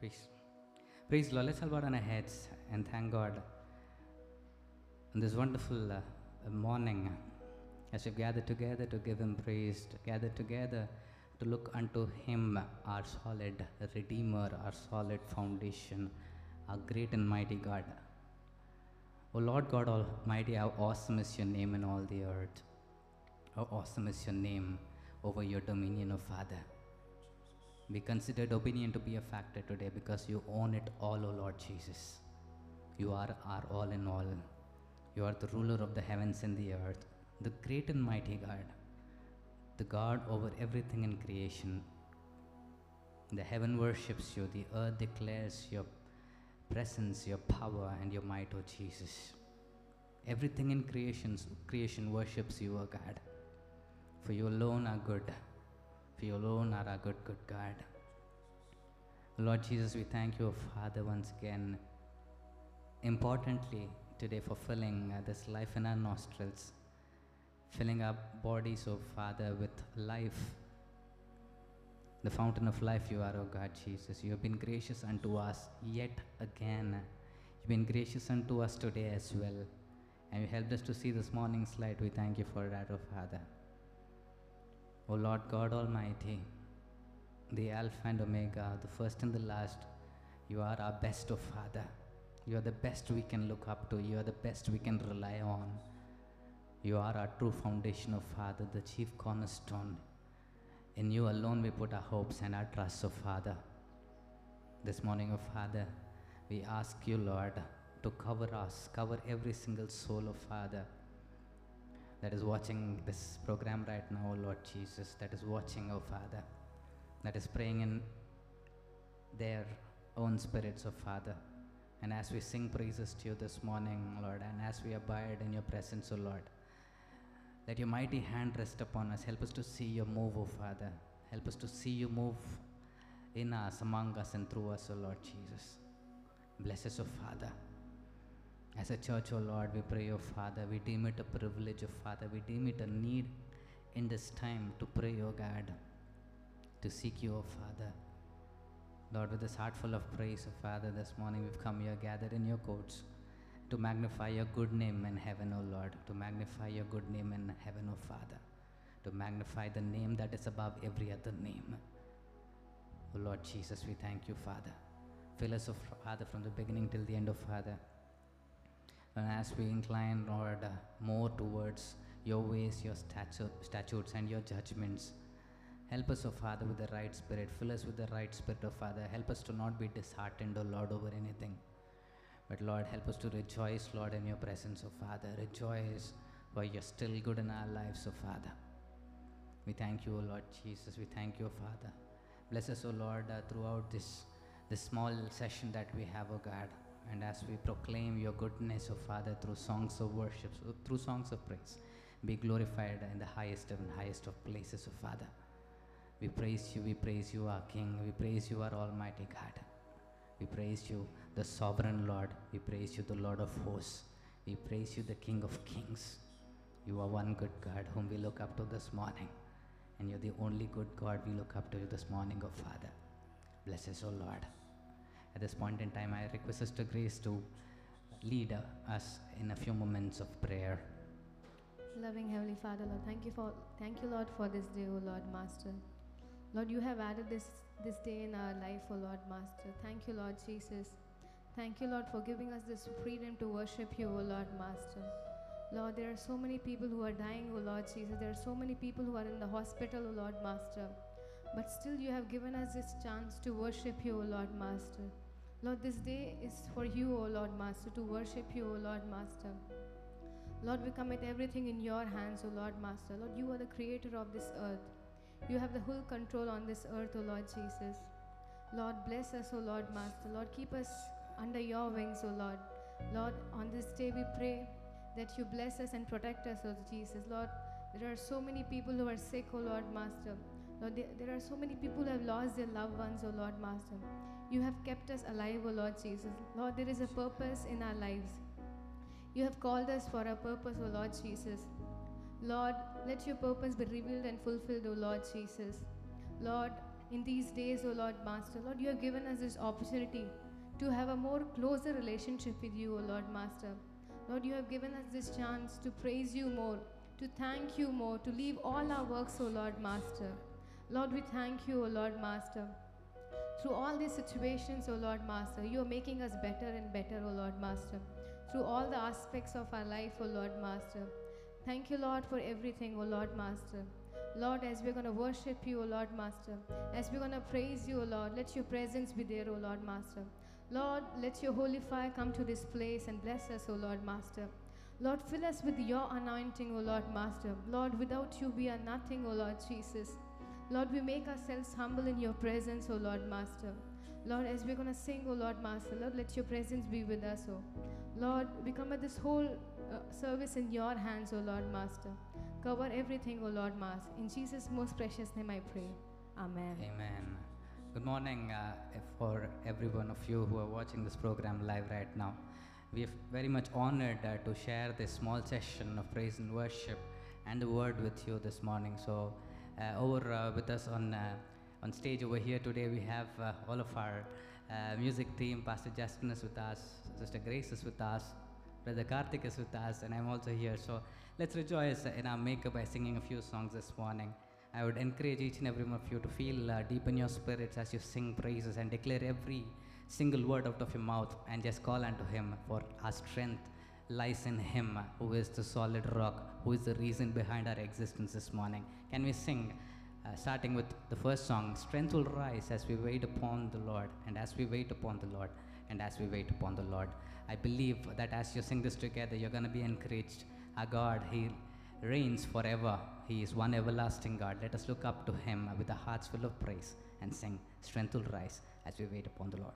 Praise. Praise Lord. Let's all bow down our heads and thank God on this wonderful uh, morning as we've gathered together to give Him praise, to gather together to look unto Him, our solid Redeemer, our solid foundation, our great and mighty God. O Lord God Almighty, how awesome is your name in all the earth. How awesome is your name over your dominion, O Father. We consider opinion to be a factor today because you own it all, O Lord Jesus. You are our all in all. You are the ruler of the heavens and the earth, the great and mighty God, the God over everything in creation. The heaven worships you, the earth declares your presence, your power, and your might, O Jesus. Everything in creation, creation worships you, O God. For you alone are good. You alone are our good, good God. Lord Jesus, we thank you, Father, once again. Importantly, today for filling uh, this life in our nostrils, filling our bodies, O Father, with life. The fountain of life you are, O God Jesus. You have been gracious unto us yet again. You've been gracious unto us today as well. And you helped us to see this morning's light. We thank you for that, O Father. O Lord God Almighty, the Alpha and Omega, the first and the last, you are our best, O Father. You are the best we can look up to. You are the best we can rely on. You are our true foundation, O Father, the chief cornerstone. In you alone we put our hopes and our trust, O Father. This morning, O Father, we ask you, Lord, to cover us, cover every single soul, O Father, that is watching this program right now, Lord Jesus, that is watching, O Father, that is praying in their own spirits, O Father. And as we sing praises to you this morning, Lord, and as we abide in your presence, O Lord, let your mighty hand rest upon us. Help us to see your move, O Father. Help us to see you move in us, among us, and through us, O Lord Jesus. Bless us, O Father. As a church, O Lord, we pray, O Father, we deem it a privilege, O Father, we deem it a need in this time to pray, O God, to seek you, O Father. Lord, with this heart full of praise, O Father, this morning we've come here gathered in your courts to magnify your good name in heaven, O Lord, to magnify your good name in heaven, O Father, to magnify the name that is above every other name. O Lord Jesus, we thank you, Father. Fill us, O Father, from the beginning till the end, O Father. And as we incline, Lord, uh, more towards your ways, your statu- statutes, and your judgments, help us, O Father, with the right spirit. Fill us with the right spirit, O Father. Help us to not be disheartened, O Lord, over anything. But Lord, help us to rejoice, Lord, in your presence, O Father. Rejoice, for you're still good in our lives, O Father. We thank you, O Lord Jesus. We thank you, O Father. Bless us, O Lord, uh, throughout this, this small session that we have, O God. And as we proclaim your goodness, O Father, through songs of worship, through songs of praise, be glorified in the highest and highest of places, O Father. We praise you, we praise you, our King. We praise you, our Almighty God. We praise you, the sovereign Lord. We praise you, the Lord of hosts. We praise you, the King of kings. You are one good God whom we look up to this morning. And you're the only good God we look up to this morning, O Father. Bless us, O Lord. At this point in time, I request Sister Grace to lead us in a few moments of prayer. Loving Heavenly Father, Lord, thank you for thank you, Lord, for this day, O Lord Master. Lord, you have added this this day in our life, O Lord Master. Thank you, Lord Jesus. Thank you, Lord, for giving us this freedom to worship you, O Lord Master. Lord, there are so many people who are dying, O Lord Jesus. There are so many people who are in the hospital, O Lord Master. But still, you have given us this chance to worship you, O Lord Master. Lord, this day is for you, O Lord Master, to worship you, O Lord Master. Lord, we commit everything in your hands, O Lord Master. Lord, you are the creator of this earth. You have the whole control on this earth, O Lord Jesus. Lord, bless us, O Lord Master. Lord, keep us under your wings, O Lord. Lord, on this day we pray that you bless us and protect us, O Jesus. Lord, there are so many people who are sick, O Lord Master. Lord, there, are so many people who have lost their loved ones, O Lord Master. You have kept us alive, O Lord Jesus. Lord, there is a purpose in our lives. You have called us for a purpose, O Lord Jesus. Lord, let your purpose be revealed and fulfilled, O Lord Jesus. Lord, in these days, O Lord Master. Lord, you have given us this opportunity to have a more closer relationship with you, O Lord Master. Lord, you have given us this chance to praise you more, to thank you more, to leave all our works, O Lord Master. Lord, we thank you, O Lord Master. Through all these situations, O Lord Master, you are making us better and better, O Lord Master. Through all the aspects of our life, O Lord Master. Thank you, Lord, for everything, O Lord Master. Lord, as we're going to worship you, O Lord Master, as we're going to praise you, O Lord, let your presence be there, O Lord Master. Lord, let your holy fire come to this place and bless us, O Lord Master. Lord, fill us with your anointing, O Lord Master. Lord, without you we are nothing, O Lord Jesus. Lord, we make ourselves humble in your presence, O Lord Master. Lord, as we're going to sing, O Lord Master, Lord, let your presence be with us, O. Lord, we commit this whole uh, service in your hands, O Lord Master. Cover everything, O Lord Master. In Jesus' most precious name I pray. Amen. Amen. Good morning uh, for every one of you who are watching this program live right now. We are very much honored uh, to share this small session of praise and worship and the word with you this morning. So, over uh, with us on uh, on stage over here today, we have uh, all of our uh, music team. Pastor Justin is with us, Sister Grace is with us, Brother Karthik is with us, and I'm also here. So, let's rejoice in our maker by singing a few songs this morning. I would encourage each and every one of you to feel uh, deep in your spirits as you sing praises and declare every single word out of your mouth and just call unto Him for our strength lies in Him who is the solid rock, who is the reason behind our existence this morning. Can we sing? Uh, starting with the first song, Strength will rise as we wait upon the Lord, and as we wait upon the Lord, and as we wait upon the Lord. I believe that as you sing this together, you're going to be encouraged. Our God, He reigns forever. He is one everlasting God. Let us look up to Him with our hearts full of praise and sing, Strength will rise as we wait upon the Lord.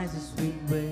Will rise as we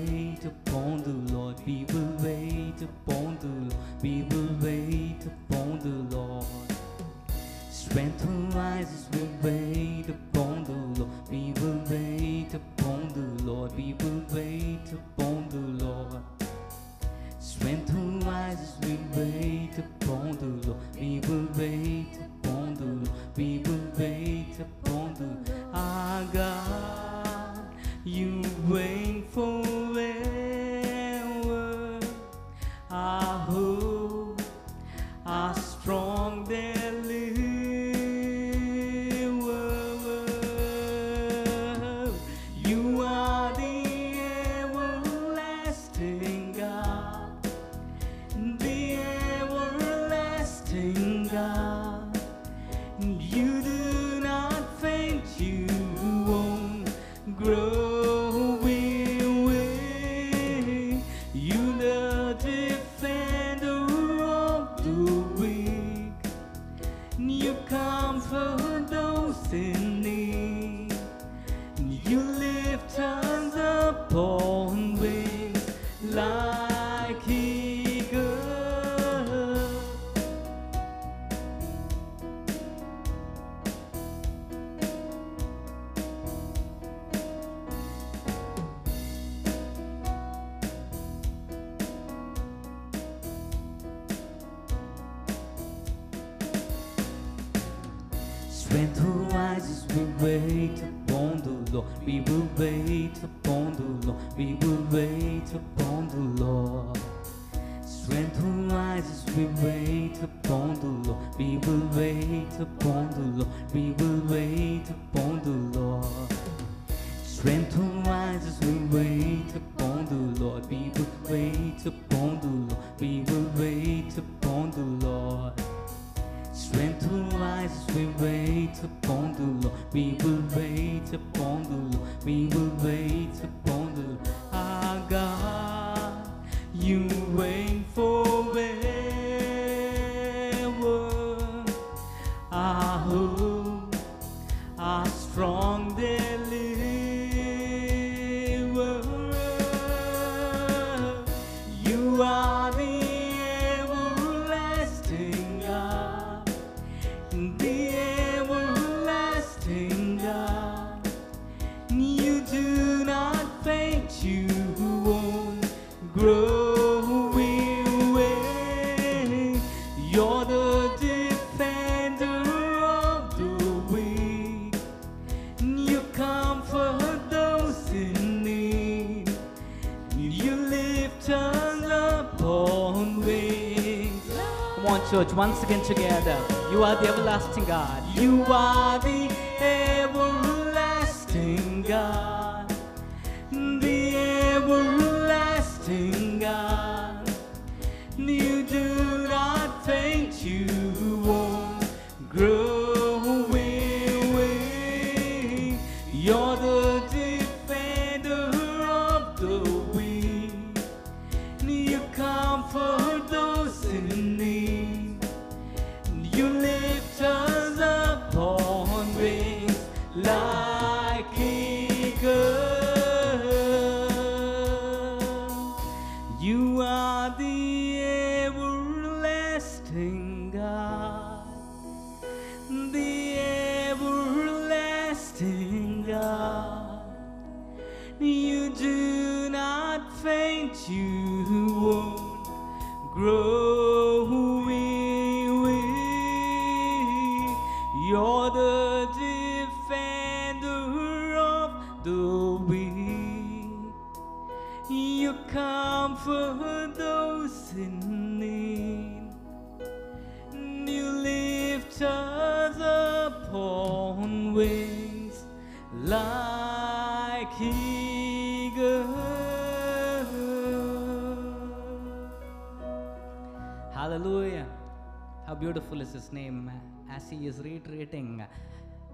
once again together. You are the everlasting God. You are the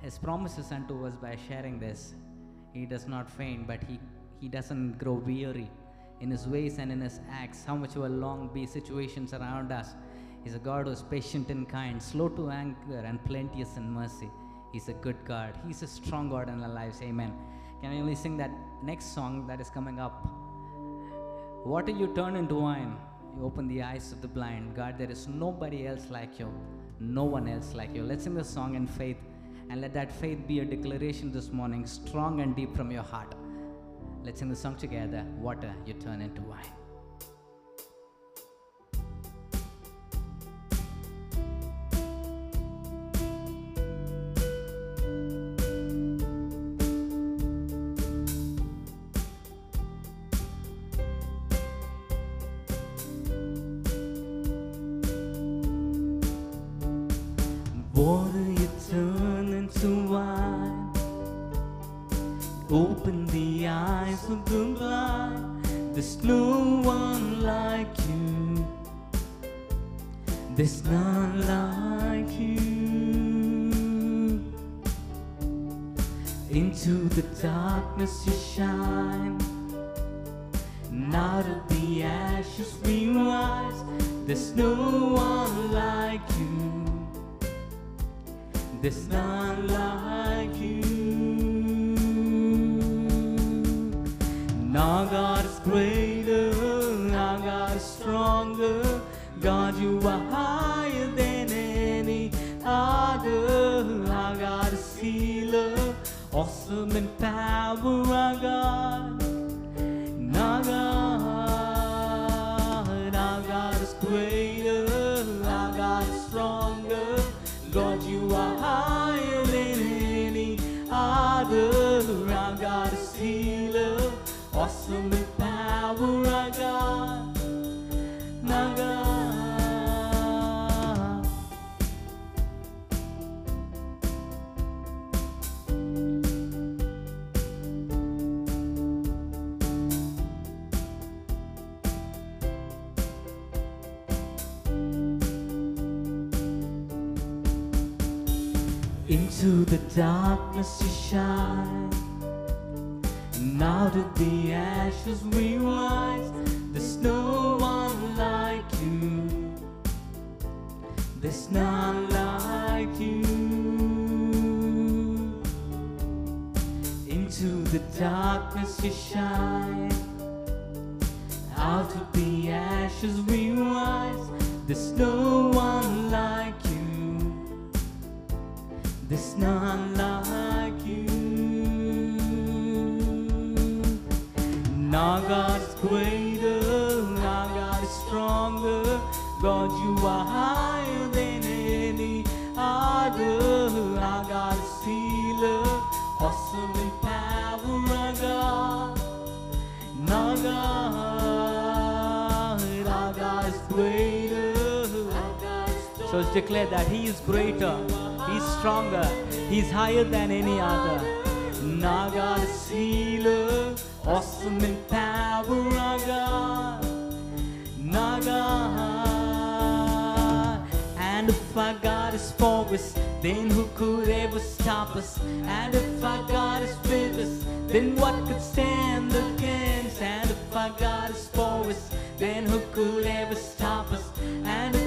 His promises unto us by sharing this. He does not faint, but He, he doesn't grow weary in His ways and in His acts. How much will long be situations around us? He's a God who is patient and kind, slow to anger, and plenteous in mercy. He's a good God. He's a strong God in our lives. Amen. Can we only sing that next song that is coming up? Water you turn into wine. You open the eyes of the blind. God, there is nobody else like you. No one else like you. Let's sing the song in faith and let that faith be a declaration this morning, strong and deep from your heart. Let's sing the song together. Water you turn into wine. There's no one like you. There's none like you. And declare that He is greater, He's stronger, He's higher than any other. And our awesome in power, our God. And our God. And if our God is for us, then who could ever stop us? And if our God is with us, then what could stand against? And if our God is for us, then who could ever stop us? And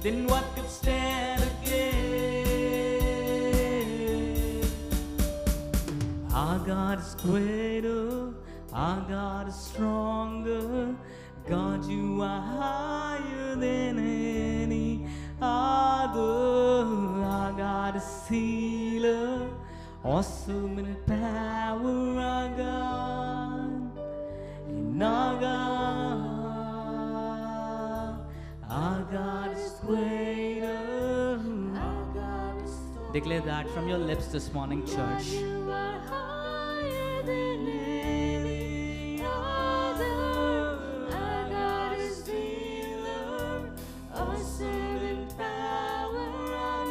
Then what could stand again? Our God is greater, our God is stronger. God, you are higher than any other. Our God is healer, awesome in power, our God. And our God, our God is greater. Declare that from your lips this morning, church. You are higher than. Our God is healer, awesome in power. Our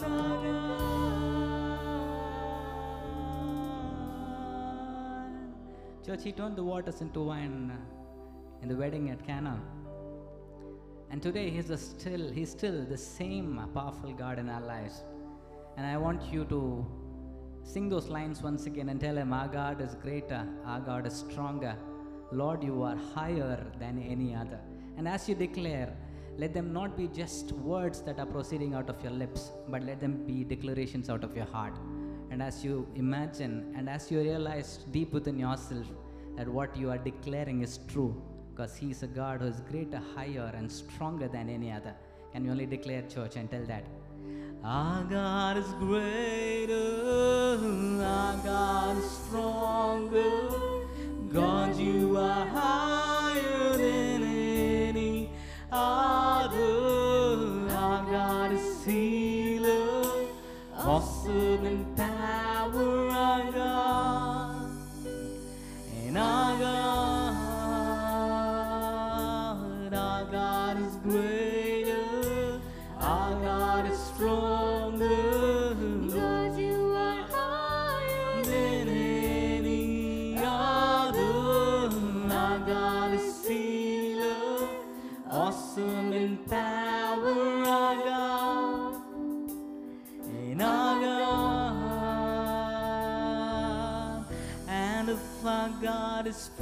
God, God. Church, he turned the waters into wine in the wedding at Cana. And today he's still he's still the same powerful God in our lives. And I want you to sing those lines once again and tell him our God is greater, our God is stronger. Lord, you are higher than any other. And as you declare, let them not be just words that are proceeding out of your lips, but let them be declarations out of your heart. And as you imagine and as you realize deep within yourself that what you are declaring is true, because He is a God who is greater, higher, and stronger than any other. Can you only declare, church, and tell that? Our God is greater, our God is stronger. God, you are higher than any other.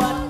what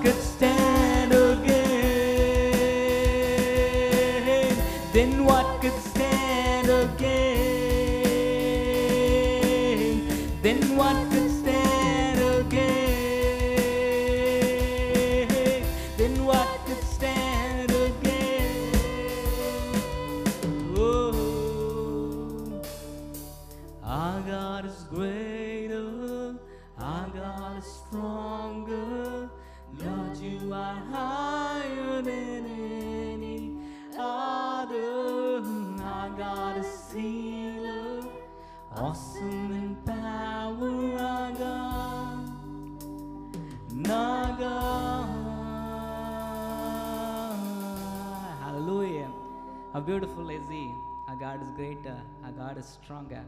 is stronger.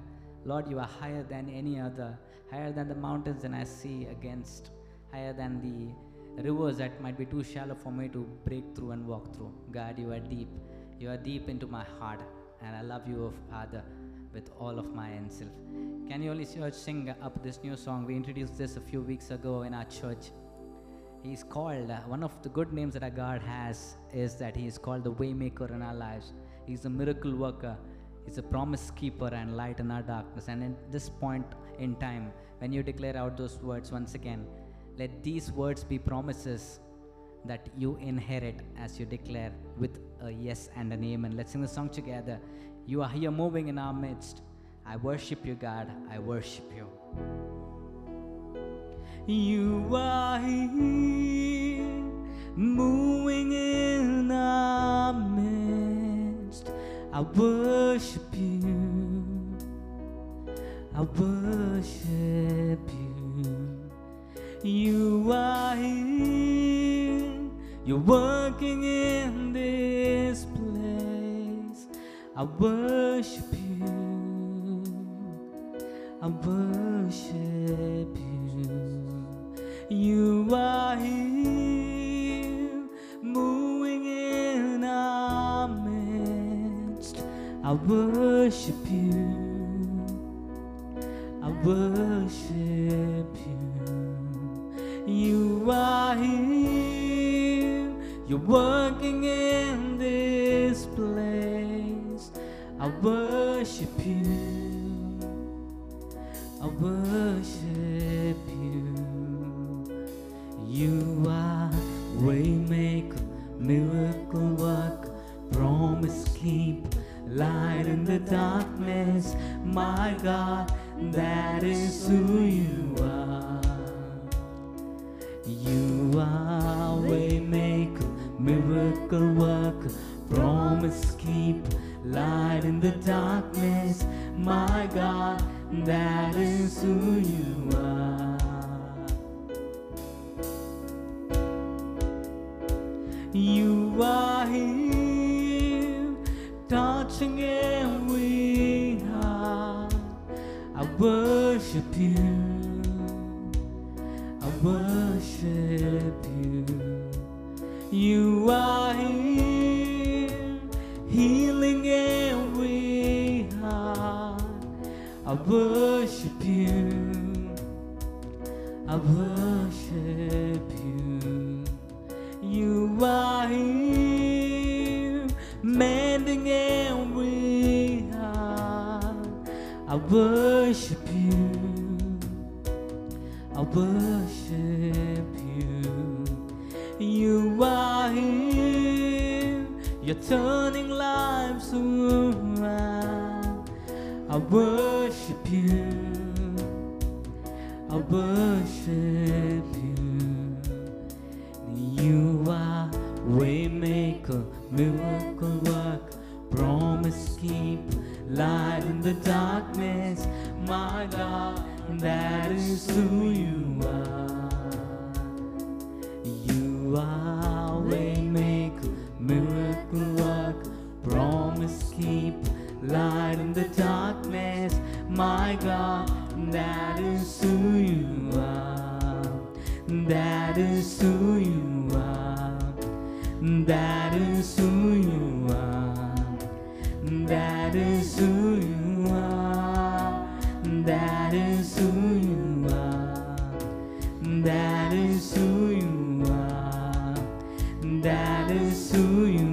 Lord, you are higher than any other, higher than the mountains and I see against, higher than the rivers that might be too shallow for me to break through and walk through. God, you are deep. You are deep into my heart, and I love you, oh Father, with all of my self. Can you only sing up this new song? We introduced this a few weeks ago in our church. He's called, uh, one of the good names that our God has is that He is called the Waymaker in our lives. He's a miracle worker. He's a promise keeper and light in our darkness. And in this point in time, when you declare out those words once again, let these words be promises that you inherit as you declare with a yes and an amen. Let's sing the song together. You are here moving in our midst. I worship you, God. I worship you. You are here, moving in our midst. I worship you. I worship you. You are here, you're working in this place. I worship you. I worship you. You are here, moving in our. I worship you. I worship you. You are here, you're working in this place. I worship you. I worship in the darkness. My God, that is who you are. You are waymaker, miracle worker, promise keep, light in the darkness. My God, that is who you are. Worship you. I worship you. You are here, healing every heart. I worship you. I worship you. You are here, mending every heart. I worship turning lives around. I worship you. I worship you. You are waymaker, miracle work, promise keep, light in the darkness. My God, that My God, that is who you are. That is who you are. That is who you are. That is who you are. That is who you are. That is who you are. is who you are.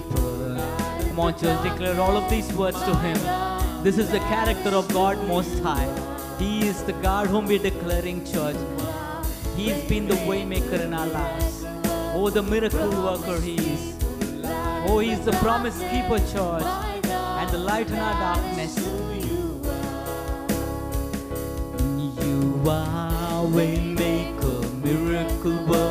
Come on, church, declare all of these words to Him. This is the character of God Most High. He is the God whom we're declaring, church. He's been the waymaker in our lives. Oh, the miracle worker He is. Oh, He's the promise keeper, church, and the light in our darkness. You are waymaker, miracle worker,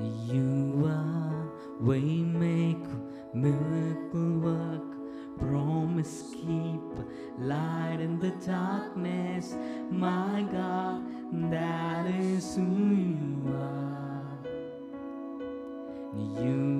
You are waymaker, miracle work, promise keep, light in the darkness. My God, that is who you are. You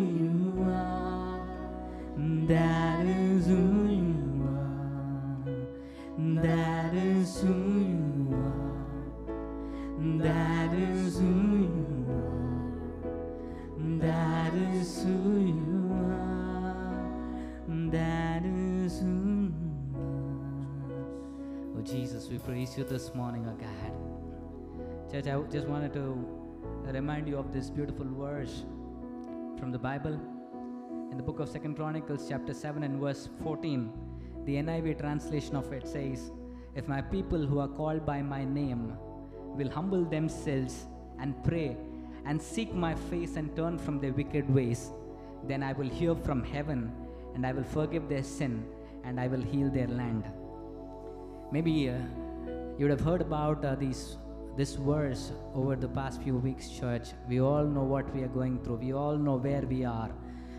Praise you this morning, oh God. Church, I just wanted to remind you of this beautiful verse from the Bible in the book of Second Chronicles, chapter 7 and verse 14. The NIV translation of it says, If my people who are called by my name will humble themselves and pray and seek my face and turn from their wicked ways, then I will hear from heaven and I will forgive their sin and I will heal their land. Maybe uh, you would have heard about uh, these this verse over the past few weeks, church. We all know what we are going through. We all know where we are.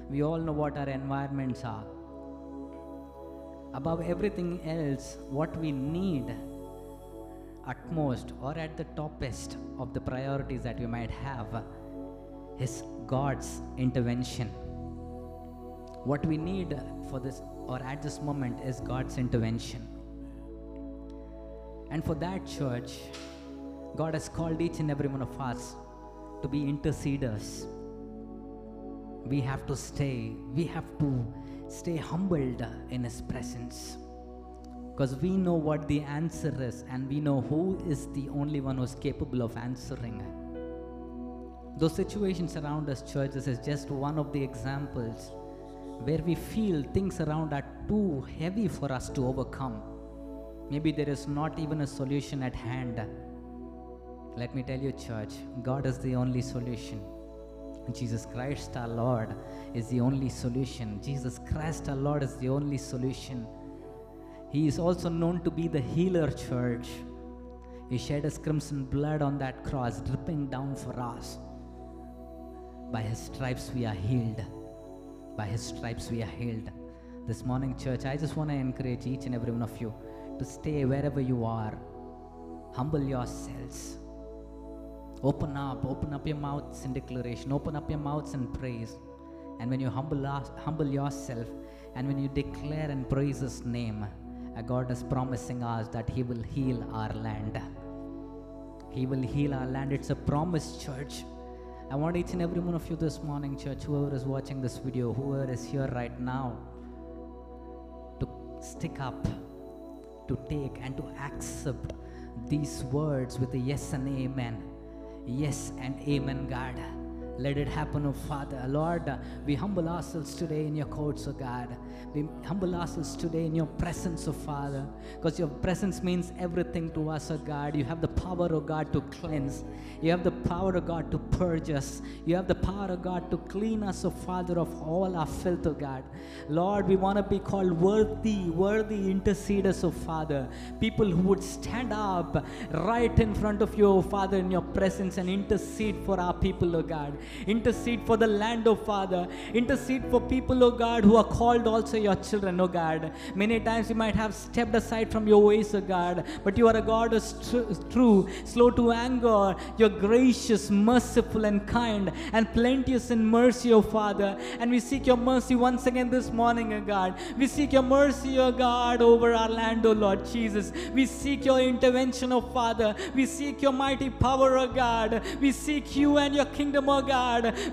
We all know what our environments are. Above everything else, what we need at most or at the toppest of the priorities that we might have is God's intervention. What we need for this or at this moment is God's intervention. And for that, church, God has called each and every one of us to be interceders. We have to stay, we have to stay humbled in His presence. Because we know what the answer is, and we know who is the only one who's capable of answering. Those situations around us, churches, is just one of the examples where we feel things around are too heavy for us to overcome. Maybe there is not even a solution at hand. Let me tell you, church, God is the only solution. Jesus Christ our Lord is the only solution. Jesus Christ our Lord is the only solution. He is also known to be the healer, church. He shed his crimson blood on that cross, dripping down for us. By his stripes we are healed. By his stripes we are healed. This morning, church, I just want to encourage each and every one of you to stay wherever you are. Humble yourselves. Open up, open up your mouths in declaration, open up your mouths in praise. And when you humble, humble yourself, and when you declare and praise His name, uh, God is promising us that He will heal our land. He will heal our land. It's a promise, church. I want each and every one of you this morning, church, whoever is watching this video, whoever is here right now, to stick up, to take, and to accept these words with a yes and amen. Yes and amen, God. Let it happen, oh Father. Lord, we humble ourselves today in your courts, oh God. We humble ourselves today in your presence, oh Father. Because your presence means everything to us, oh God. You have the power, oh God, to cleanse. You have the power, oh God, to purge us. You have the power, oh God, to clean us, oh Father, of all our filth, oh God. Lord, we want to be called worthy, worthy interceders, oh Father. People who would stand up right in front of you, oh Father, in your presence and intercede for our people, oh God. Intercede for the land, oh Father. Intercede for people, oh God, who are called also your children, oh God. Many times you might have stepped aside from your ways, oh God, but you are a God who's tr- true, slow to anger. You're gracious, merciful, and kind, and plenteous in mercy, oh Father. And we seek your mercy once again this morning, oh God. We seek your mercy, oh God, over our land, oh Lord Jesus. We seek your intervention, oh Father. We seek your mighty power, oh God. We seek you and your kingdom, oh God.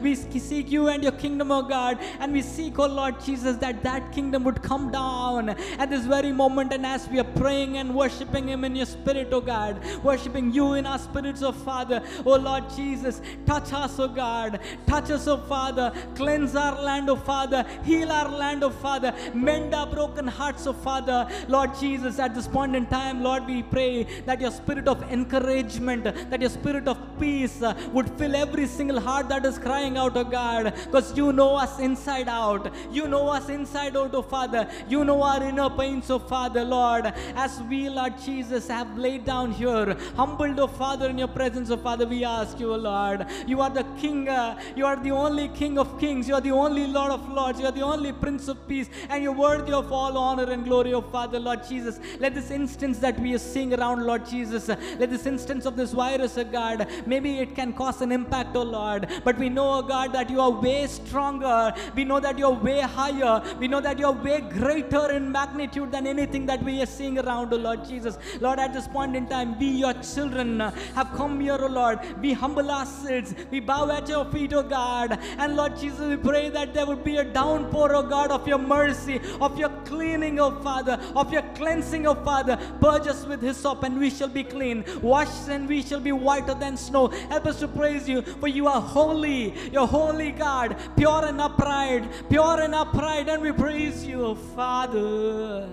We seek you and your kingdom, oh God. And we seek, oh Lord Jesus, that that kingdom would come down at this very moment. And as we are praying and worshiping Him in your spirit, oh God, worshiping you in our spirits, oh Father, oh Lord Jesus, touch us, oh God. Touch us, oh Father. Cleanse our land, oh Father. Heal our land, oh Father. Mend our broken hearts, oh Father. Lord Jesus, at this point in time, Lord, we pray that your spirit of encouragement, that your spirit of peace uh, would fill every single heart that is crying out, oh God, because you know us inside out. You know us inside out, oh Father. You know our inner pains, oh Father, Lord. As we, Lord Jesus, have laid down here, humbled, oh Father, in your presence, oh Father, we ask you, Lord. You are the King, uh, you are the only King of kings, you are the only Lord of lords, you are the only Prince of peace, and you're worthy of all honor and glory, oh Father, Lord Jesus. Let this instance that we are seeing around, Lord Jesus, uh, let this instance of this virus, oh God, maybe it can cause an impact, oh Lord, but we know, oh God, that you are way stronger. We know that you are way higher. We know that you are way greater in magnitude than anything that we are seeing around, oh Lord Jesus. Lord, at this point in time, we, your children, have come here, oh Lord. We humble ourselves. We bow at your feet, oh God. And Lord Jesus, we pray that there would be a downpour, oh God, of your mercy, of your cleaning, oh Father, of your cleansing, oh Father. Purge us with hyssop and we shall be clean. Wash and we shall be whiter than snow. Help us to praise you, for you are holy. You're holy, God, pure and upright, pure and upright, and we praise you, Father.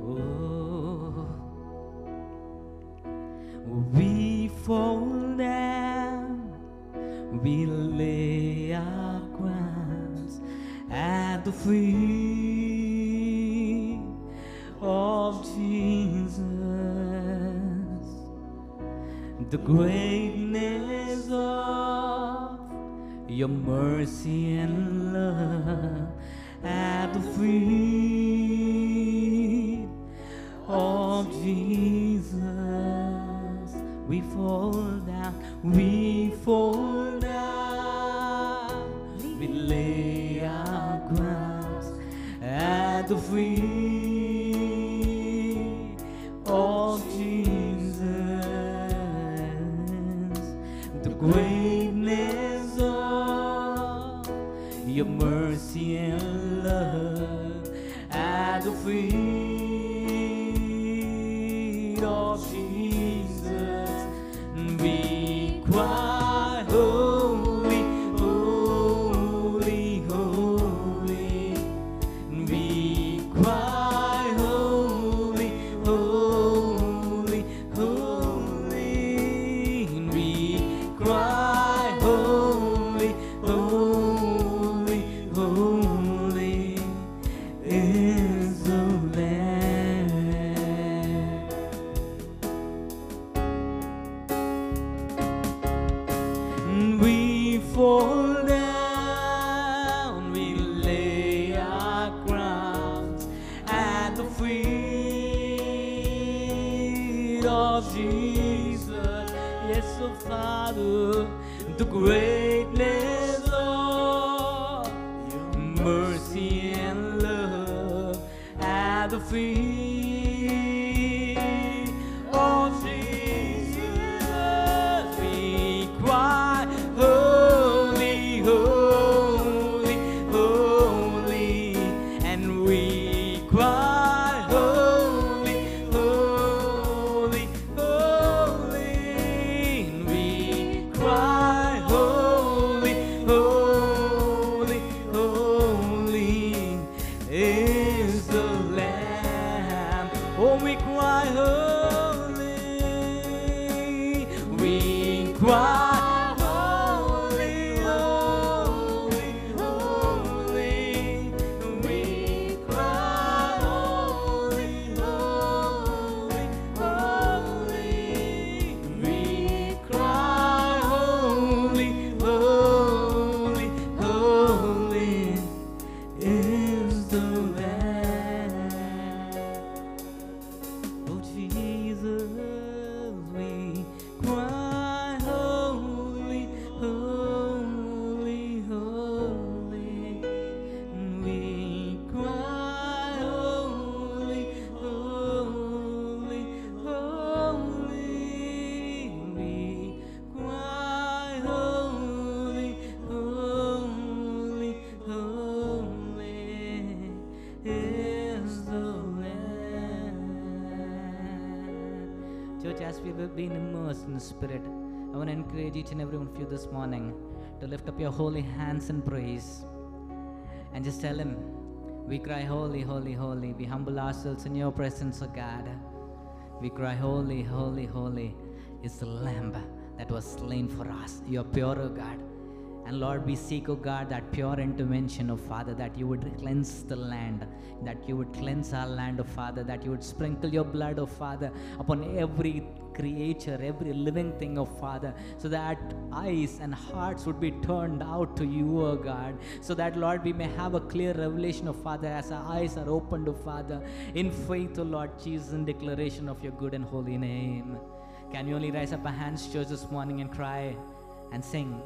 Oh, We fall down, we lay our crowns at the feet of Jesus. The greatness of your mercy and love at the feet of Jesus. We fall down, we fall down, we lay our crowns. At the feet greatness of your mercy and love at the feet been immersed in the Spirit, I want to encourage each and every one of you this morning to lift up your holy hands in praise and just tell Him, We cry, Holy, holy, holy. We humble ourselves in your presence, O God. We cry, Holy, holy, holy is the Lamb that was slain for us. You are pure, O God. And Lord, we seek, O God, that pure intervention, O Father, that you would cleanse the land, that you would cleanse our land, O Father, that you would sprinkle your blood, O Father, upon every creature, every living thing, of Father, so that eyes and hearts would be turned out to you, O God, so that, Lord, we may have a clear revelation of Father as our eyes are opened, O Father, in faith, O Lord Jesus, in declaration of your good and holy name. Can you only raise up our hands, church, this morning and cry and sing?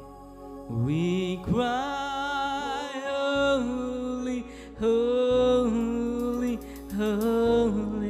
We cry, holy, holy, holy.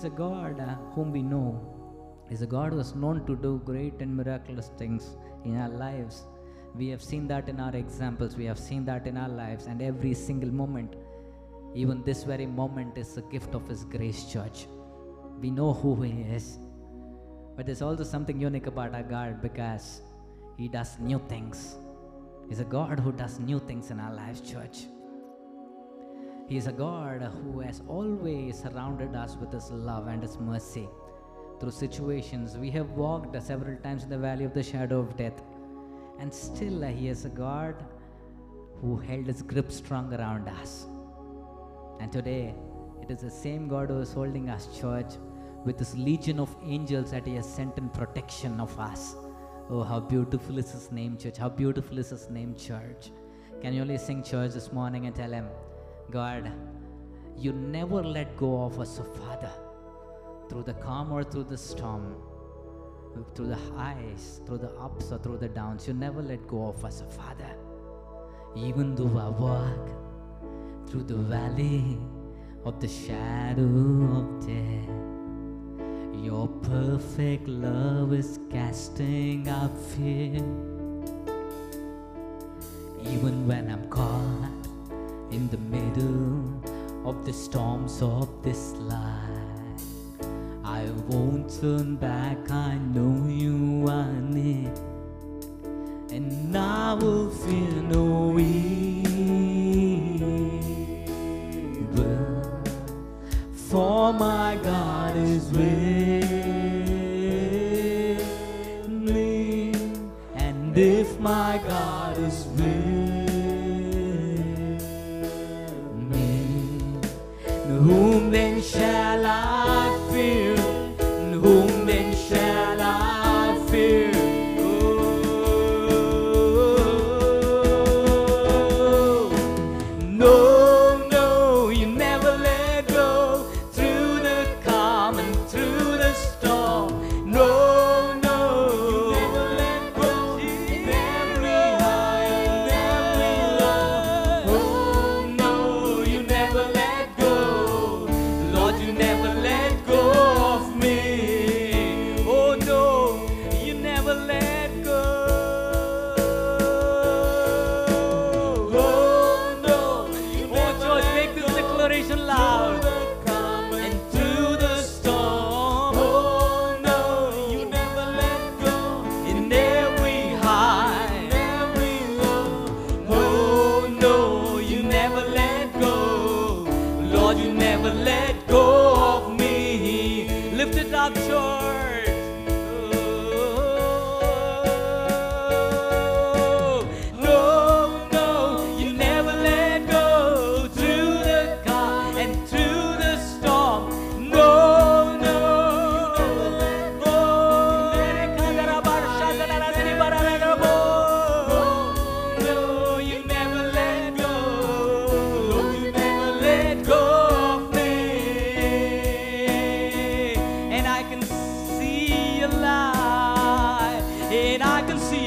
Is a God uh, whom we know is a God who is known to do great and miraculous things in our lives. We have seen that in our examples, we have seen that in our lives, and every single moment, even this very moment, is a gift of His grace, church. We know who He is. But there's also something unique about our God because He does new things. He's a God who does new things in our lives, church. He is a God who has always surrounded us with His love and His mercy through situations. We have walked several times in the valley of the shadow of death, and still He is a God who held His grip strong around us. And today, it is the same God who is holding us, church, with His legion of angels that He has sent in protection of us. Oh, how beautiful is His name, church! How beautiful is His name, church! Can you only sing church this morning and tell Him, God, you never let go of us, Father, through the calm or through the storm, through the highs, through the ups or through the downs. You never let go of us, Father. Even though I walk through the valley of the shadow of death, your perfect love is casting out fear. Even when I'm caught in the middle of the storms of this life. I won't turn back, I know you are near, and I will fear no evil, for my God is with me, and if my God shall I?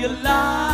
your life.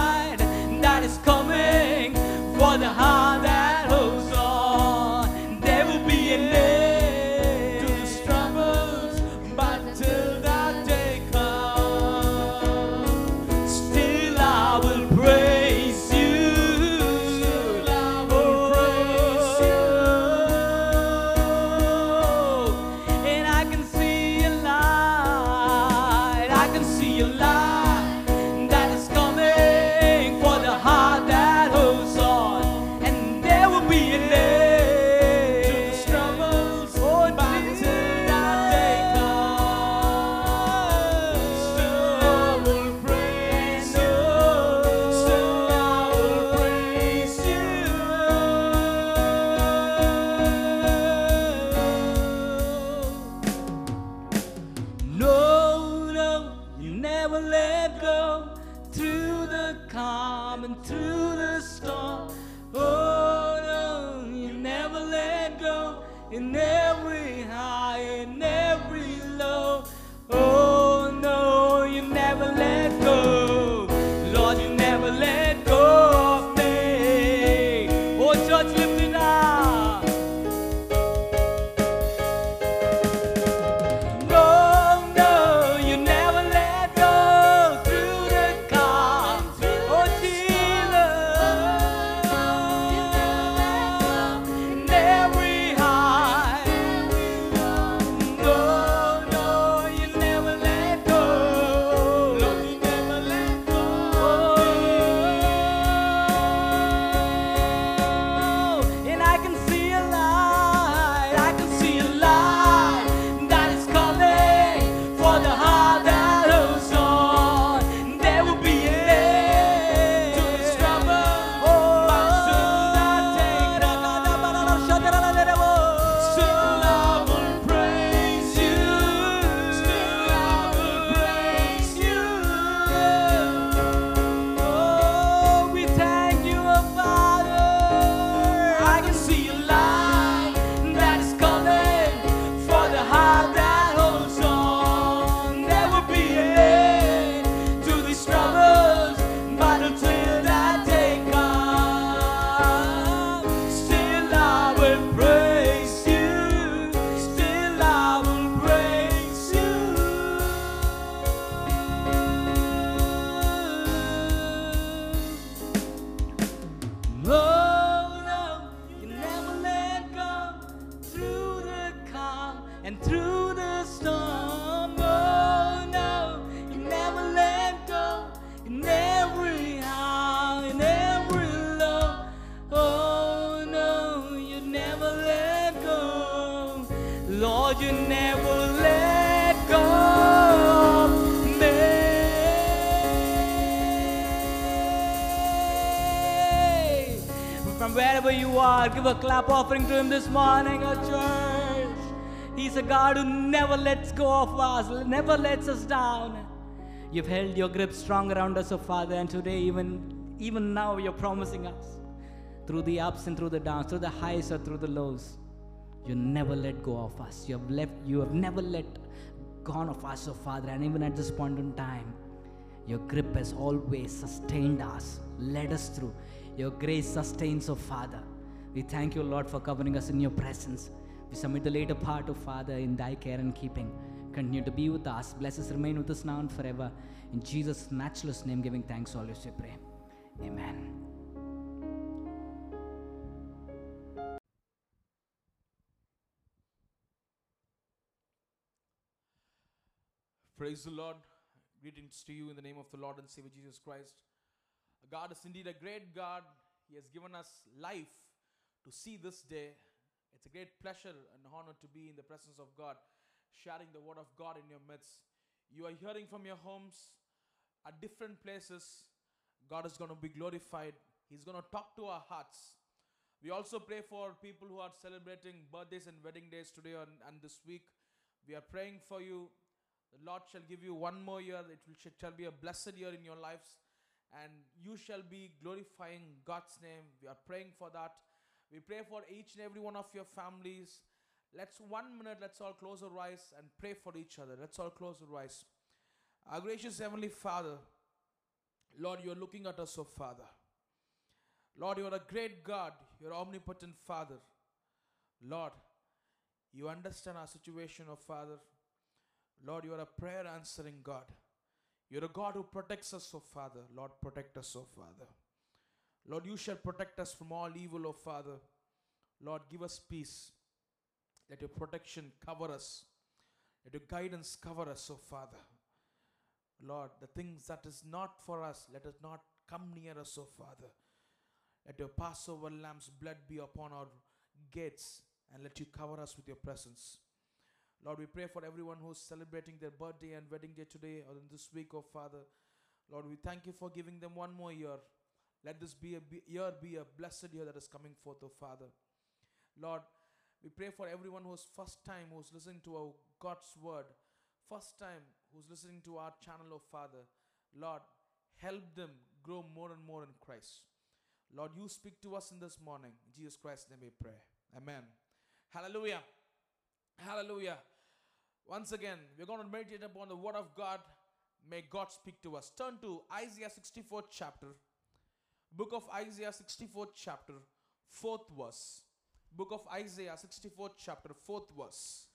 Offering to Him this morning, our church. He's a God who never lets go of us, never lets us down. You've held your grip strong around us, O Father, and today, even, even now, you're promising us through the ups and through the downs, through the highs or through the lows. You never let go of us. You have left, you have never let gone of us, O Father, and even at this point in time, your grip has always sustained us, led us through. Your grace sustains, O Father. We thank you, Lord, for covering us in your presence. We submit the later part, O Father, in thy care and keeping. Continue to be with us. Bless us, remain with us now and forever. In Jesus' matchless name, giving thanks always we pray. Amen. Praise the Lord. Greetings to you in the name of the Lord and Savior Jesus Christ. God is indeed a great God. He has given us life to see this day. It's a great pleasure and honor to be in the presence of God, sharing the word of God in your midst. You are hearing from your homes at different places. God is going to be glorified. He's going to talk to our hearts. We also pray for people who are celebrating birthdays and wedding days today and, and this week. We are praying for you the Lord shall give you one more year. It shall be a blessed year in your lives. And you shall be glorifying God's name. We are praying for that. We pray for each and every one of your families. Let's one minute, let's all close our eyes and pray for each other. Let's all close our eyes. Our gracious Heavenly Father, Lord, you're looking at us, oh Father. Lord, you're a great God. You're omnipotent Father. Lord, you understand our situation, oh Father. Lord, you are a prayer answering God. You're a God who protects us, O Father. Lord, protect us, O Father. Lord, you shall protect us from all evil, O Father. Lord, give us peace. Let your protection cover us. Let your guidance cover us, O Father. Lord, the things that is not for us, let us not come near us, O Father. Let your Passover lamb's blood be upon our gates and let you cover us with your presence. Lord, we pray for everyone who's celebrating their birthday and wedding day today or in this week, oh Father. Lord, we thank you for giving them one more year. Let this be a be- year be a blessed year that is coming forth, oh Father. Lord, we pray for everyone who's first time who's listening to our God's word, first time who's listening to our channel, oh Father. Lord, help them grow more and more in Christ. Lord, you speak to us in this morning. In Jesus Christ's name we pray. Amen. Hallelujah. Hallelujah. Once again, we're going to meditate upon the Word of God. May God speak to us. Turn to Isaiah 64th chapter. Book of Isaiah 64th chapter, 4th verse. Book of Isaiah 64th chapter, 4th verse.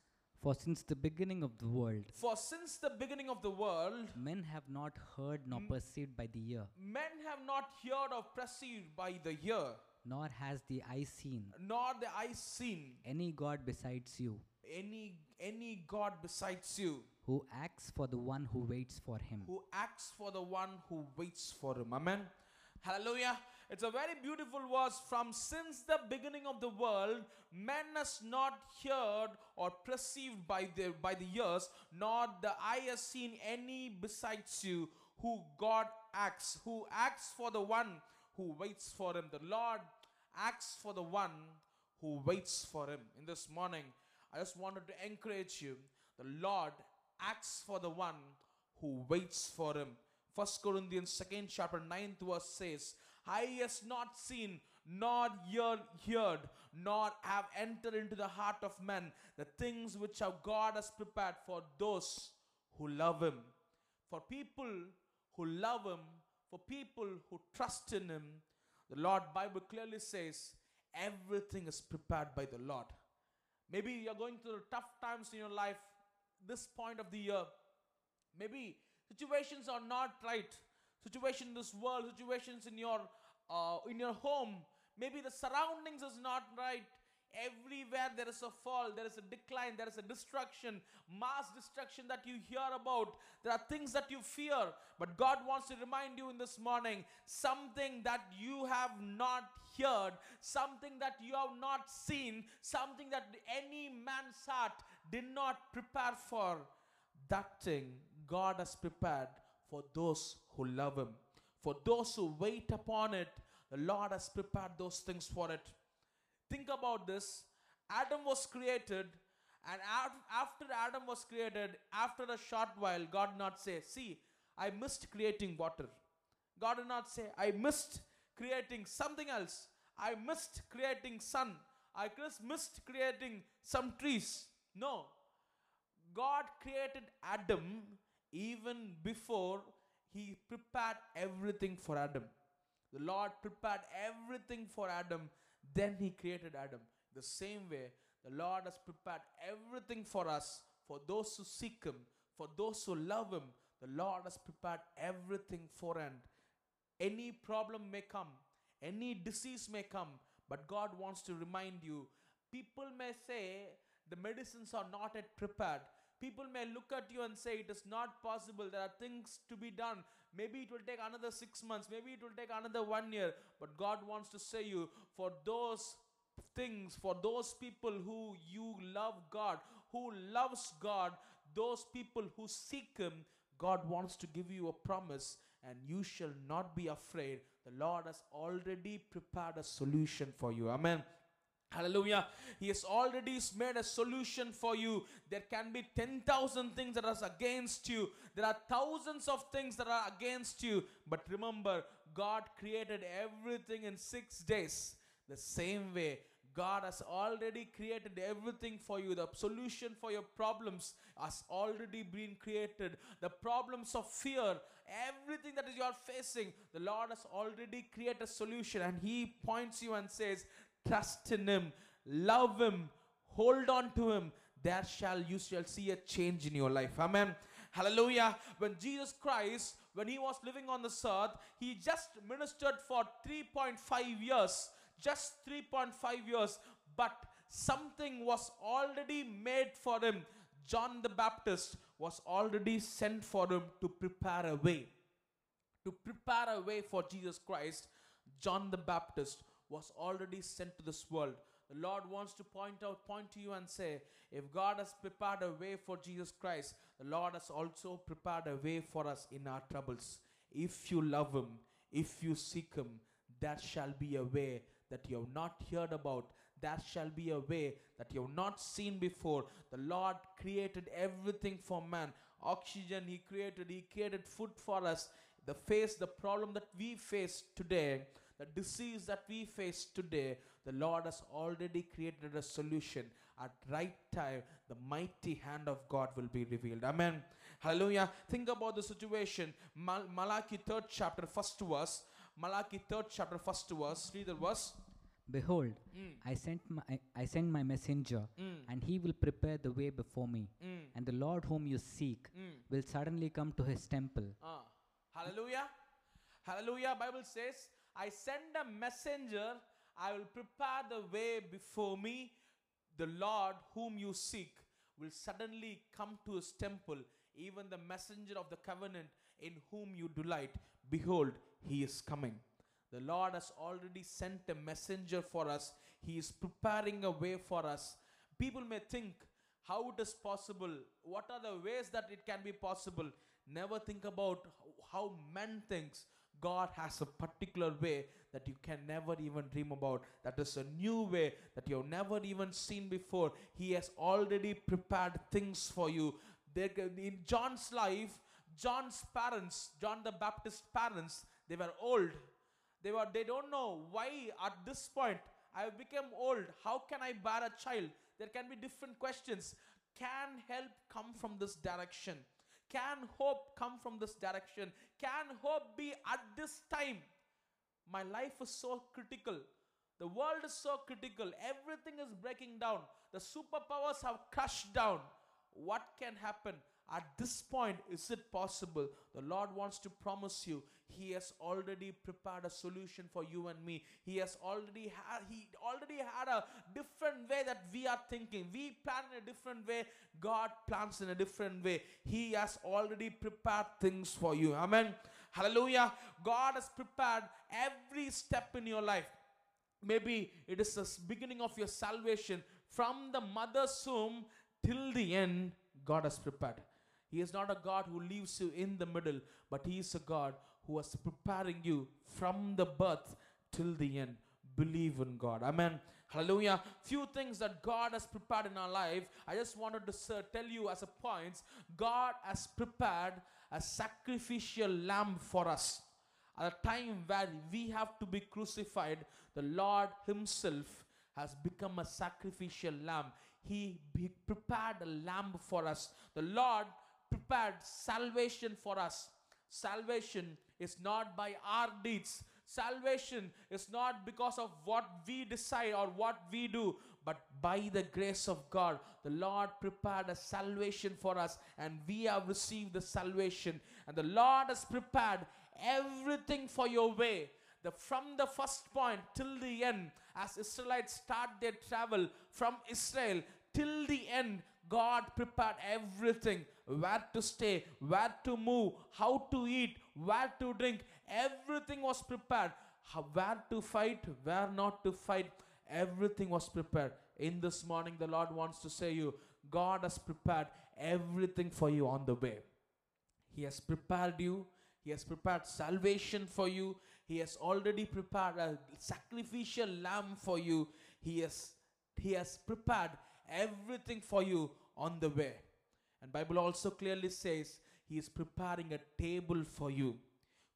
For since the beginning of the world, For since the beginning of the world, men have not heard nor perceived by the ear, men have not heard or perceived by the ear, nor has the eye seen nor the eye seen any God besides you, any any God besides you. who acts for the one who waits for him. who acts for the one who waits for him. Amen. Hallelujah. It's a very beautiful verse from since the beginning of the world, man has not heard or perceived by the by the ears, nor the eye has seen any besides you who God acts, who acts for the one who waits for him. The Lord acts for the one who waits for him. In this morning, I just wanted to encourage you. The Lord acts for the one who waits for him. First Corinthians second chapter 9th verse says, Eye has not seen, nor ear heard, nor have entered into the heart of man the things which our God has prepared for those who love him. For people who love him, for people who trust in him, the Lord Bible clearly says everything is prepared by the Lord. Maybe you're going through tough times in your life this point of the year. Maybe situations are not right. Situation in this world, situations in your uh, in your home. Maybe the surroundings is not right. Everywhere there is a fall, there is a decline, there is a destruction, mass destruction that you hear about. There are things that you fear, but God wants to remind you in this morning something that you have not heard, something that you have not seen, something that any man's heart did not prepare for. That thing God has prepared for those who love Him. For those who wait upon it, the Lord has prepared those things for it. Think about this. Adam was created, and after Adam was created, after a short while, God did not say, See, I missed creating water. God did not say, I missed creating something else. I missed creating sun. I just missed creating some trees. No. God created Adam even before he prepared everything for Adam. The Lord prepared everything for Adam, then he created Adam. The same way, the Lord has prepared everything for us, for those who seek him, for those who love him. The Lord has prepared everything for and any problem may come, any disease may come, but God wants to remind you. People may say the medicines are not yet prepared. People may look at you and say it is not possible. There are things to be done. Maybe it will take another six months. Maybe it will take another one year. But God wants to say you for those things, for those people who you love God, who loves God, those people who seek Him, God wants to give you a promise and you shall not be afraid. The Lord has already prepared a solution for you. Amen. Hallelujah. He has already made a solution for you. There can be 10,000 things that are against you. There are thousands of things that are against you. But remember, God created everything in six days. The same way, God has already created everything for you. The solution for your problems has already been created. The problems of fear, everything that you are facing, the Lord has already created a solution. And He points you and says, Trust in Him, love Him, hold on to Him. There shall you shall see a change in your life. Amen. Hallelujah. When Jesus Christ, when He was living on this earth, He just ministered for 3.5 years just 3.5 years, but something was already made for him. John the Baptist was already sent for him to prepare a way. To prepare a way for Jesus Christ, John the Baptist was already sent to this world. The Lord wants to point out, point to you and say, if God has prepared a way for Jesus Christ, the Lord has also prepared a way for us in our troubles. If you love Him, if you seek Him, there shall be a way that you have not heard about. There shall be a way that you have not seen before. The Lord created everything for man. Oxygen He created, He created food for us. The face, the problem that we face today, the disease that we face today, the Lord has already created a solution. At right time, the mighty hand of God will be revealed. Amen. Hallelujah. Think about the situation. Mal- Malachi third chapter, first verse. Malachi third chapter, first verse. Read the verse. Behold, Mm. I sent my I, send my messenger, Mm. and he will prepare the way before me. Mm. And the Lord whom you seek Mm. will suddenly come to his temple. Ah. hallelujah. Hallelujah. Bible says, I send a messenger, I will prepare the way before me. The Lord whom you seek will suddenly come to his temple, even the messenger of the covenant in whom you delight. Behold, he is coming. The Lord has already sent a messenger for us. He is preparing a way for us. People may think how it is possible, what are the ways that it can be possible. Never think about how man thinks. God has a particular way that you can never even dream about. That is a new way that you have never even seen before. He has already prepared things for you. In John's life, John's parents, John the Baptist's parents, they were old. They were they don't know why at this point I have become old. How can I bear a child? There can be different questions. Can help come from this direction? Can hope come from this direction? Can hope be at this time? My life is so critical. The world is so critical. Everything is breaking down. The superpowers have crushed down. What can happen? At this point, is it possible? The Lord wants to promise you, He has already prepared a solution for you and me. He has already had He already had a different way that we are thinking. We plan in a different way. God plans in a different way. He has already prepared things for you. Amen. Hallelujah. God has prepared every step in your life. Maybe it is the beginning of your salvation. From the mother's womb till the end, God has prepared. He is not a God who leaves you in the middle, but He is a God who is preparing you from the birth till the end. Believe in God. Amen. Hallelujah. Few things that God has prepared in our life. I just wanted to tell you as a point God has prepared a sacrificial lamb for us at a time where we have to be crucified, the Lord Himself has become a sacrificial lamb. He prepared a lamb for us. The Lord prepared salvation for us. Salvation is not by our deeds. Salvation is not because of what we decide or what we do, but by the grace of God. The Lord prepared a salvation for us, and we have received the salvation. And the Lord has prepared everything for your way. The, from the first point till the end, as Israelites start their travel from Israel till the end, God prepared everything where to stay, where to move, how to eat, where to drink. Everything was prepared. Where to fight, where not to fight. Everything was prepared. In this morning, the Lord wants to say to you, God has prepared everything for you on the way. He has prepared you. He has prepared salvation for you. He has already prepared a sacrificial lamb for you. He has, he has prepared everything for you on the way. And Bible also clearly says he is preparing a table for you.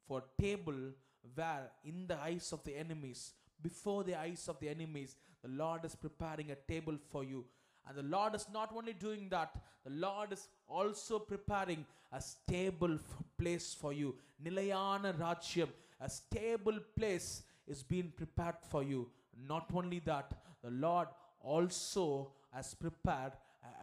For table where in the eyes of the enemies, before the eyes of the enemies, the Lord is preparing a table for you. And the Lord is not only doing that, the Lord is also preparing a stable place for you. Nilayana Rajyam, a stable place is being prepared for you. Not only that, the Lord also has prepared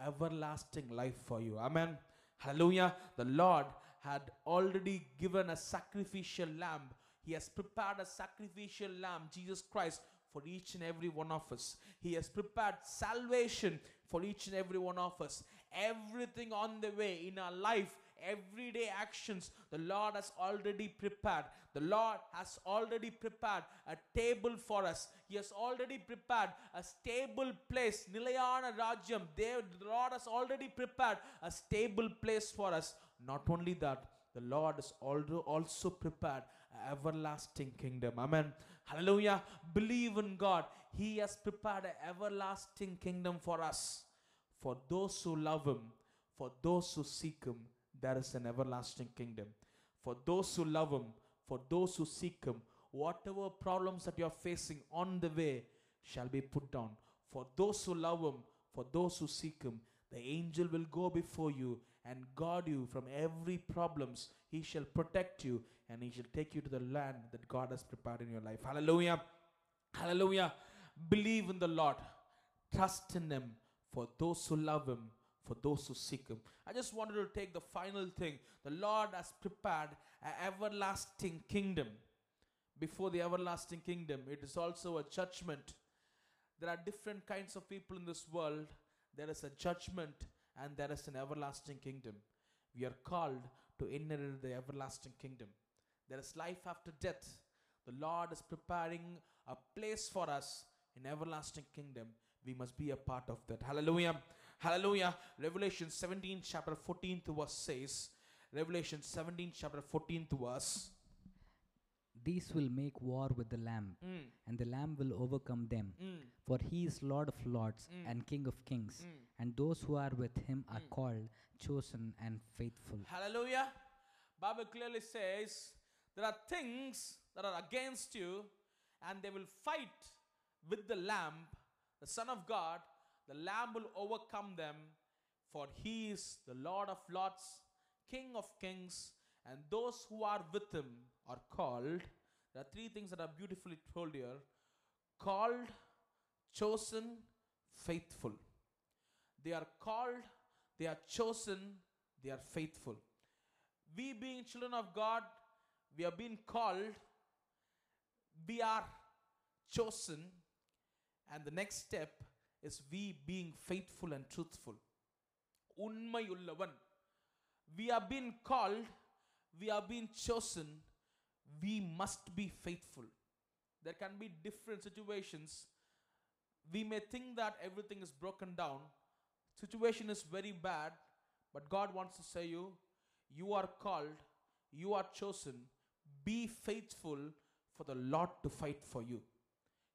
everlasting life for you. Amen. Hallelujah. The Lord had already given a sacrificial lamb. He has prepared a sacrificial lamb, Jesus Christ, for each and every one of us. He has prepared salvation for each and every one of us. Everything on the way in our life, everyday actions, the Lord has already prepared. The Lord has already prepared a table for us. He has already prepared a stable place. Nilayana Rajyam. The Lord has already prepared a stable place for us. Not only that, the Lord has also prepared an everlasting kingdom. Amen. Hallelujah. Believe in God. He has prepared an everlasting kingdom for us. For those who love Him, for those who seek Him, there is an everlasting kingdom. For those who love Him, for those who seek Him, whatever problems that you are facing on the way shall be put down. For those who love Him, for those who seek Him, the angel will go before you and guard you from every problems. He shall protect you and he shall take you to the land that God has prepared in your life. Hallelujah. Hallelujah. Believe in the Lord. Trust in Him for those who love Him, for those who seek Him. I just wanted to take the final thing. The Lord has prepared an everlasting kingdom. Before the everlasting kingdom, it is also a judgment. There are different kinds of people in this world. There is a judgment and there is an everlasting kingdom. We are called to inherit the everlasting kingdom. There is life after death. The Lord is preparing a place for us in everlasting kingdom. We must be a part of that. Hallelujah. Hallelujah. Revelation 17, chapter 14th verse says, Revelation 17, chapter 14th verse. These will make war with the Lamb, Mm, and the Lamb will overcome them. mm, For he is Lord of lords Mm. and King of kings, mm. and those who are with him are Mm. called, chosen, and faithful. Hallelujah. Bible clearly says there are things that are against you and they will fight with the lamb, the son of God. The lamb will overcome them for he is the Lord of lords, King of kings, and those who are with him are called. There are three things that are beautifully told here called, chosen, faithful. They are called, they are chosen, they are faithful. We, being children of God, we have been called, we are chosen, and the next step is we being faithful and truthful. Unmayullavan. We have been called, we have been chosen, we must be faithful. There can be different situations. We may think that everything is broken down, situation is very bad, but God wants to say you, you are called, you are chosen, be faithful for the Lord to fight for you.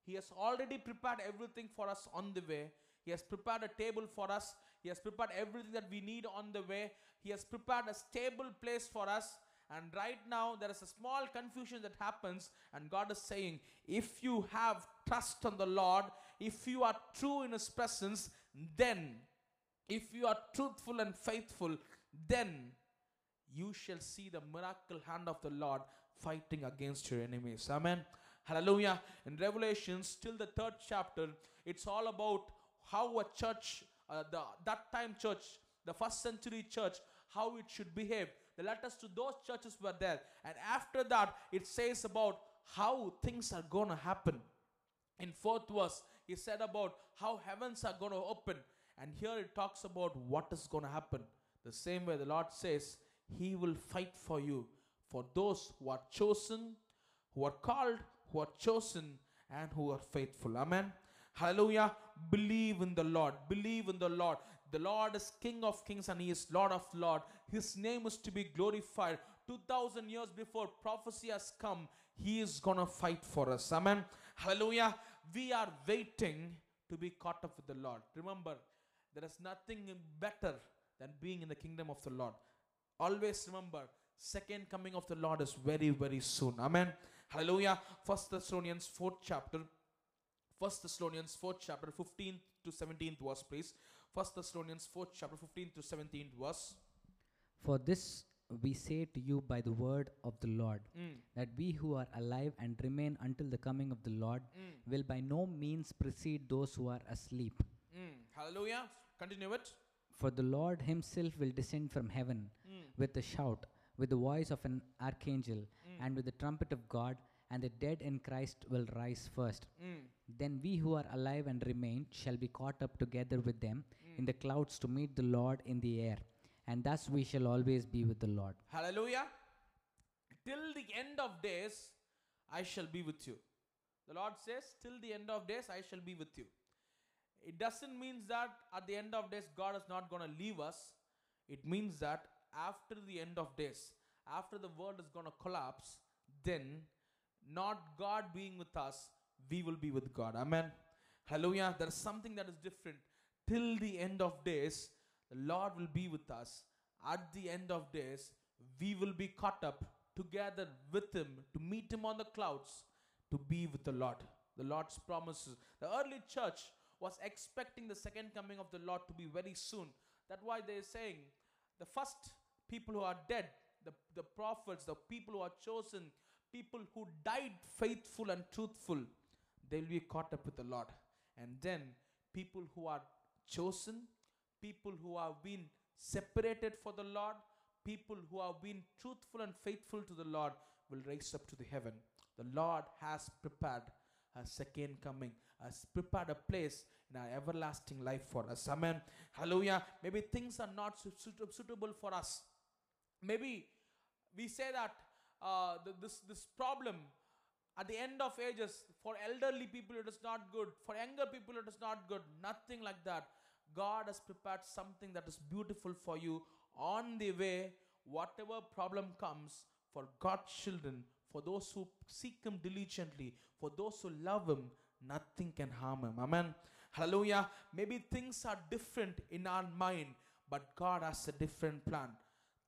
He has already prepared everything for us on the way. He has prepared a table for us. He has prepared everything that we need on the way. He has prepared a stable place for us. And right now, there is a small confusion that happens, and God is saying, if you have trust on the Lord, if you are true in His presence, then, if you are truthful and faithful, then you shall see the miracle hand of the Lord fighting against your enemies. Amen. Hallelujah. In Revelations, till the third chapter, it's all about how a church, uh, the that time church, the first century church, how it should behave. The letters to those churches were there. And after that, it says about how things are going to happen. In fourth verse, he said about how heavens are going to open. And here it talks about what is going to happen. The same way the Lord says, He will fight for you. For those who are chosen, who are called, who are chosen, and who are faithful. Amen. Hallelujah. Believe in the Lord. Believe in the Lord. The Lord is King of kings and He is Lord of lords. His name is to be glorified. 2000 years before prophecy has come, He is gonna fight for us. Amen. Hallelujah. We are waiting to be caught up with the Lord. Remember, there is nothing better than being in the kingdom of the Lord. Always remember, second coming of the Lord is very, very soon. Amen. Hallelujah. First Thessalonians 4th chapter. First Thessalonians 4th chapter, 15th to 17th verse, please. First Thessalonians 4th chapter, 15th to 17th verse. For this we say to you by the word of the Lord, Mm, that we who are alive and remain until the coming of the Lord mm, will by no means precede those who are asleep. mm. Hallelujah. Continue it. For the Lord himself will descend from heaven Mm, with a shout, with the voice of an archangel, mm, and with the trumpet of God, and the dead in Christ will rise first. mm, Then we who are alive and remain shall be caught up together with them in mm. the clouds to meet the Lord in the air, and thus we shall always be with the Lord. Hallelujah. Till the end of days, I shall be with you. The Lord says, Till the end of days, I shall be with you. It doesn't mean that at the end of days, God is not going to leave us. It means that after the end of days, after the world is going to collapse, then not God being with us, we will be with God. Amen. Hallelujah. There is something that is different. Till the end of days, the Lord will be with us. At the end of days, we will be caught up together with Him to meet Him on the clouds to be with the Lord. The Lord's promises. The early church was expecting the second coming of the Lord to be very soon. That's why they're saying the first people who are dead, the, the prophets, the people who are chosen, people who died faithful and truthful, they'll be caught up with the Lord. And then people who are chosen, people who have been separated for the Lord, people who have been truthful and faithful to the Lord will rise up to the heaven. The Lord has prepared a second coming, has prepared a place in our everlasting life for us. Amen. Hallelujah. Maybe things are not su- suit- suitable for us. Maybe we say that uh, th- this this problem at the end of ages for elderly people it is not good for younger people it is not good nothing like that. God has prepared something that is beautiful for you on the way whatever problem comes for god's children for those who seek him diligently for those who love him nothing can harm him. Amen. Hallelujah. Maybe things are different in our mind but god has a different plan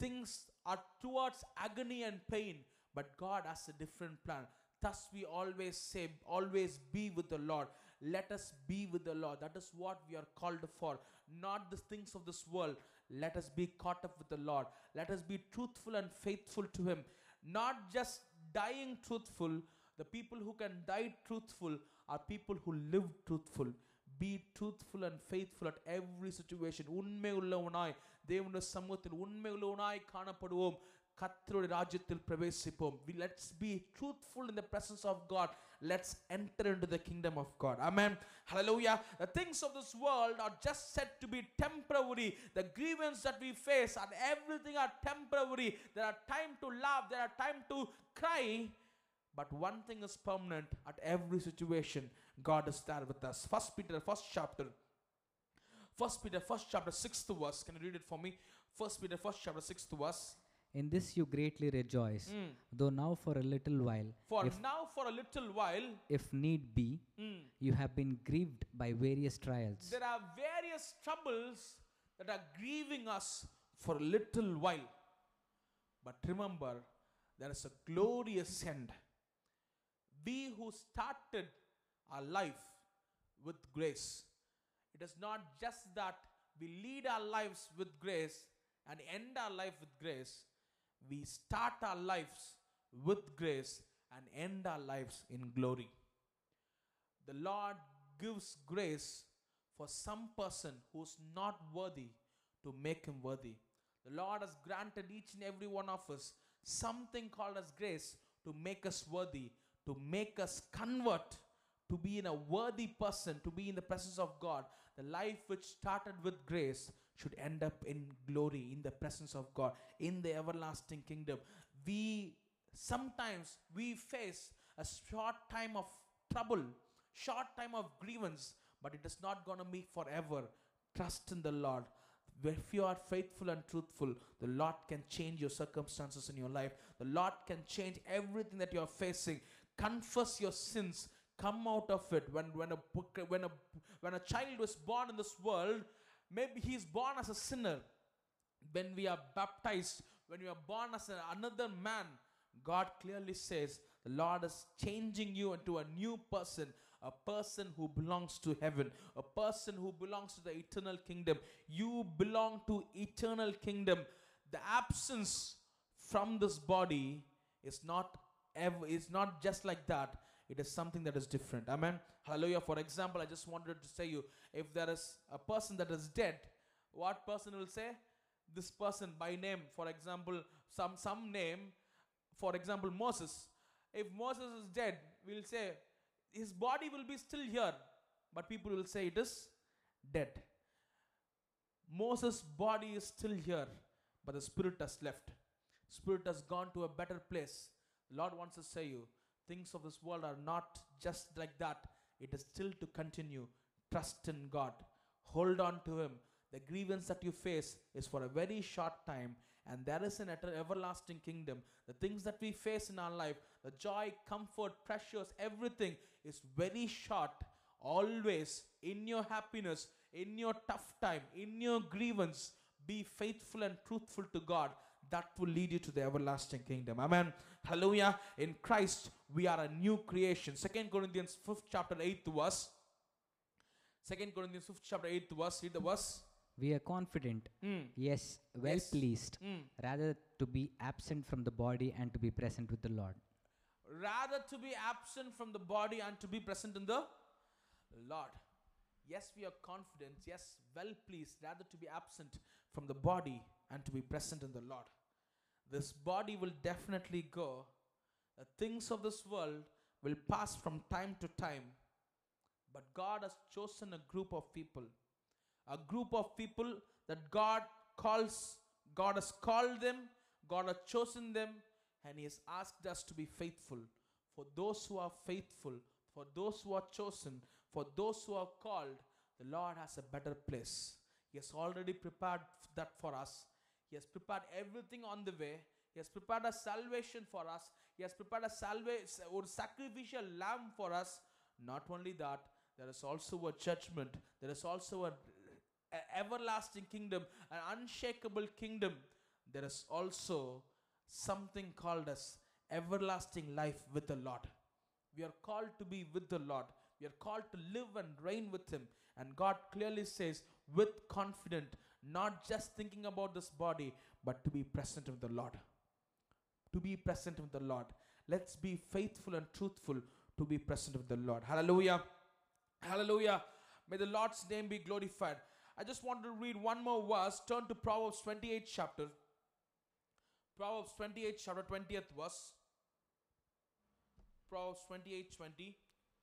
things are towards agony and pain, but God has a different plan. Thus, we always say, always be with the Lord. Let us be with the Lord. That is what we are called for. Not the things of this world. Let us be caught up with the Lord. Let us be truthful and faithful to Him. Not just dying truthful. The people who can die truthful are people who live truthful. Be truthful and faithful at every situation உண்மை உள்ளவனாய் தேவனுடைய சமூகத்தில் உண்மை உள்ளவனாய் காணப்படுவோம் கத்தருடைய ராஜ்யத்தில் பிரவேசிப்போம் we let's be truthful in the presence of God let's enter in to the kingdom of God amen hallelujah the things of this world are just set to be temporary the grievances that we face are every thing are temporary there are time to love there are time to cry but one thing is permanent at every situation god is there with us. First peter first chapter first peter first chapter sixth verse. Can you read it for me? First peter first chapter sixth verse. In this you greatly rejoice, Mm. though now for a little while, for if, now for a little while if need be, mm, you have been grieved by various trials, there are various troubles that are grieving us for a little while. But remember there is a glorious end. We who started our life with grace. It is not just that we lead our lives with grace and end our life with grace. We start our lives with grace and end our lives in glory. The Lord gives grace for some person who's not worthy to make him worthy. The Lord has granted each and every one of us something called as grace to make us worthy, to make us convert, to be in a worthy person, to be in the presence of God. The life which started with grace should end up in glory, in the presence of God, in the everlasting kingdom. We sometimes we face a short time of trouble, short time of grievance, but it is not going to be forever. Trust in the Lord. If you are faithful and truthful, the Lord can change your circumstances in your life. The Lord can change everything that you are facing. Confess your sins. Come out of it. When when a when a when a child was born in this world, maybe he is born as a sinner. When we are baptized, when we are born as another man, God clearly says the Lord is changing you into a new person, a person who belongs to heaven, a person who belongs to the eternal kingdom. You belong to eternal kingdom. The absence from this body is not ever is not just like that. It is something that is different. Amen. Hallelujah. For example, I just wanted to say you if there is a person that is dead, what person will say? This person by name, for example, some some name, for example, Moses. If Moses is dead, we'll say his body will be still here, but people will say it is dead. Moses' body is still here, but the spirit has left. Spirit has gone to a better place. Lord wants to say you, things of this world are not just like that. It is still to continue. Trust in God. Hold on to Him. The grievance that you face is for a very short time, and there is an everlasting kingdom. The things that we face in our life, the joy, comfort, pressures, everything is very short. Always in your happiness, in your tough time, in your grievance, be faithful and truthful to God. That will lead you to the everlasting kingdom. Amen. Hallelujah. In Christ, we are a new creation. Second Corinthians 5th chapter 8th verse. Second Corinthians 5th chapter 8th verse. Read the verse. we are confident, Mm. yes, well Yes. pleased, Mm. rather to be absent from the body and to be present with the Lord. rather to be absent from the body and to be present in the Lord. Yes, we are confident. Yes, well pleased. Rather to be absent from the body and to be present in the Lord. This body will definitely go. The things of this world will pass from time to time. But God has chosen a group of people. A group of people that God calls, God has called them, God has chosen them, and He has asked us to be faithful. For those who are faithful, for those who are chosen, for those who are called, the Lord has a better place. He has already prepared that for us. He has prepared everything on the way. He has prepared a salvation for us. He has prepared a salvation or sacrificial lamb for us. Not only that, there is also a judgment. There is also a, a everlasting kingdom, an unshakable kingdom. There is also something called as everlasting life with the Lord. We are called to be with the Lord. We are called to live and reign with Him. And God clearly says, with confident, not just thinking about this body, but to be present with the Lord. To be present with the Lord. Let's be faithful and truthful to be present with the Lord. Hallelujah. Hallelujah. May the Lord's name be glorified. I just want to read one more verse. Turn to Proverbs 28 chapter. Proverbs 28, chapter 20th verse. Proverbs 28, 20.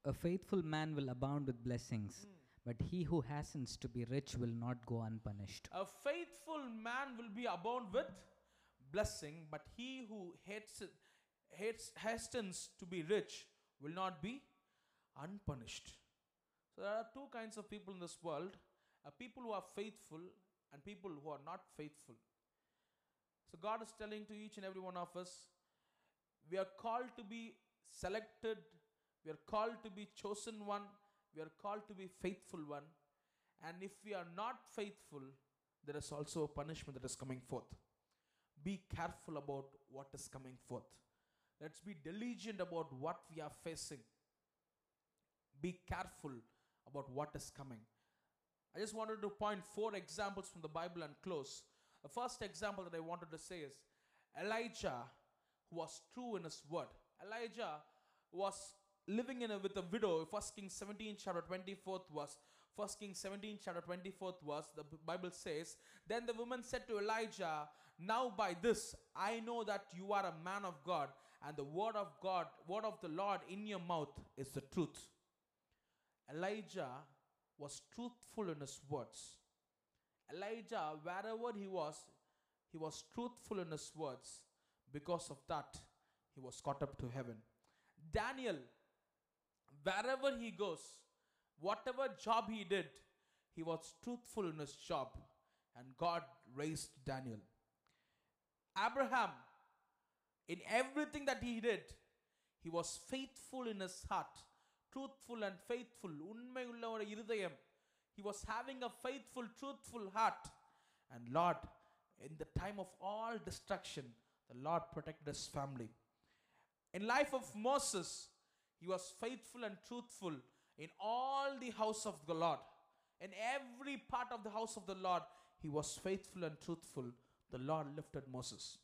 A faithful man will abound with blessings, hmm. but he who hastens to be rich will not go unpunished. A faithful man will be abound with blessing, but he who hates, hates hastens to be rich will not be unpunished. So there are two kinds of people in this world: uh, people who are faithful and people who are not faithful. So God is telling to each and every one of us, we are called to be selected, we are called to be chosen one, we are called to be faithful one. And if we are not faithful, there is also a punishment that is coming forth. Be careful about what is coming forth. Let's be diligent about what we are facing. Be careful about what is coming. I just wanted to point four examples from the Bible and close. The first example that I wanted to say is Elijah, who was true in his word. Elijah was living in a, with a widow. First Kings 17, chapter 24th verse. First Kings 17, chapter 24th verse. The Bible says, Then the woman said to Elijah, Now by this I know that you are a man of God, and the word of God, word of the Lord in your mouth is the truth. Elijah was truthful in his words. Elijah, wherever he was, he was truthful in his words. Because of that, he was caught up to heaven. Daniel, wherever he goes, whatever job he did, he was truthful in his job, and God raised Daniel. Abraham, in everything that he did, he was faithful in his heart, truthful and faithful. உண்மையுள்ள ஒரு இருதயம். He was having a faithful, truthful heart. And Lord, in the time of all destruction, the Lord protected his family. In life of Moses, he was faithful and truthful in all the house of the Lord. In every part of the house of the Lord, he was faithful and truthful. The Lord lifted Moses.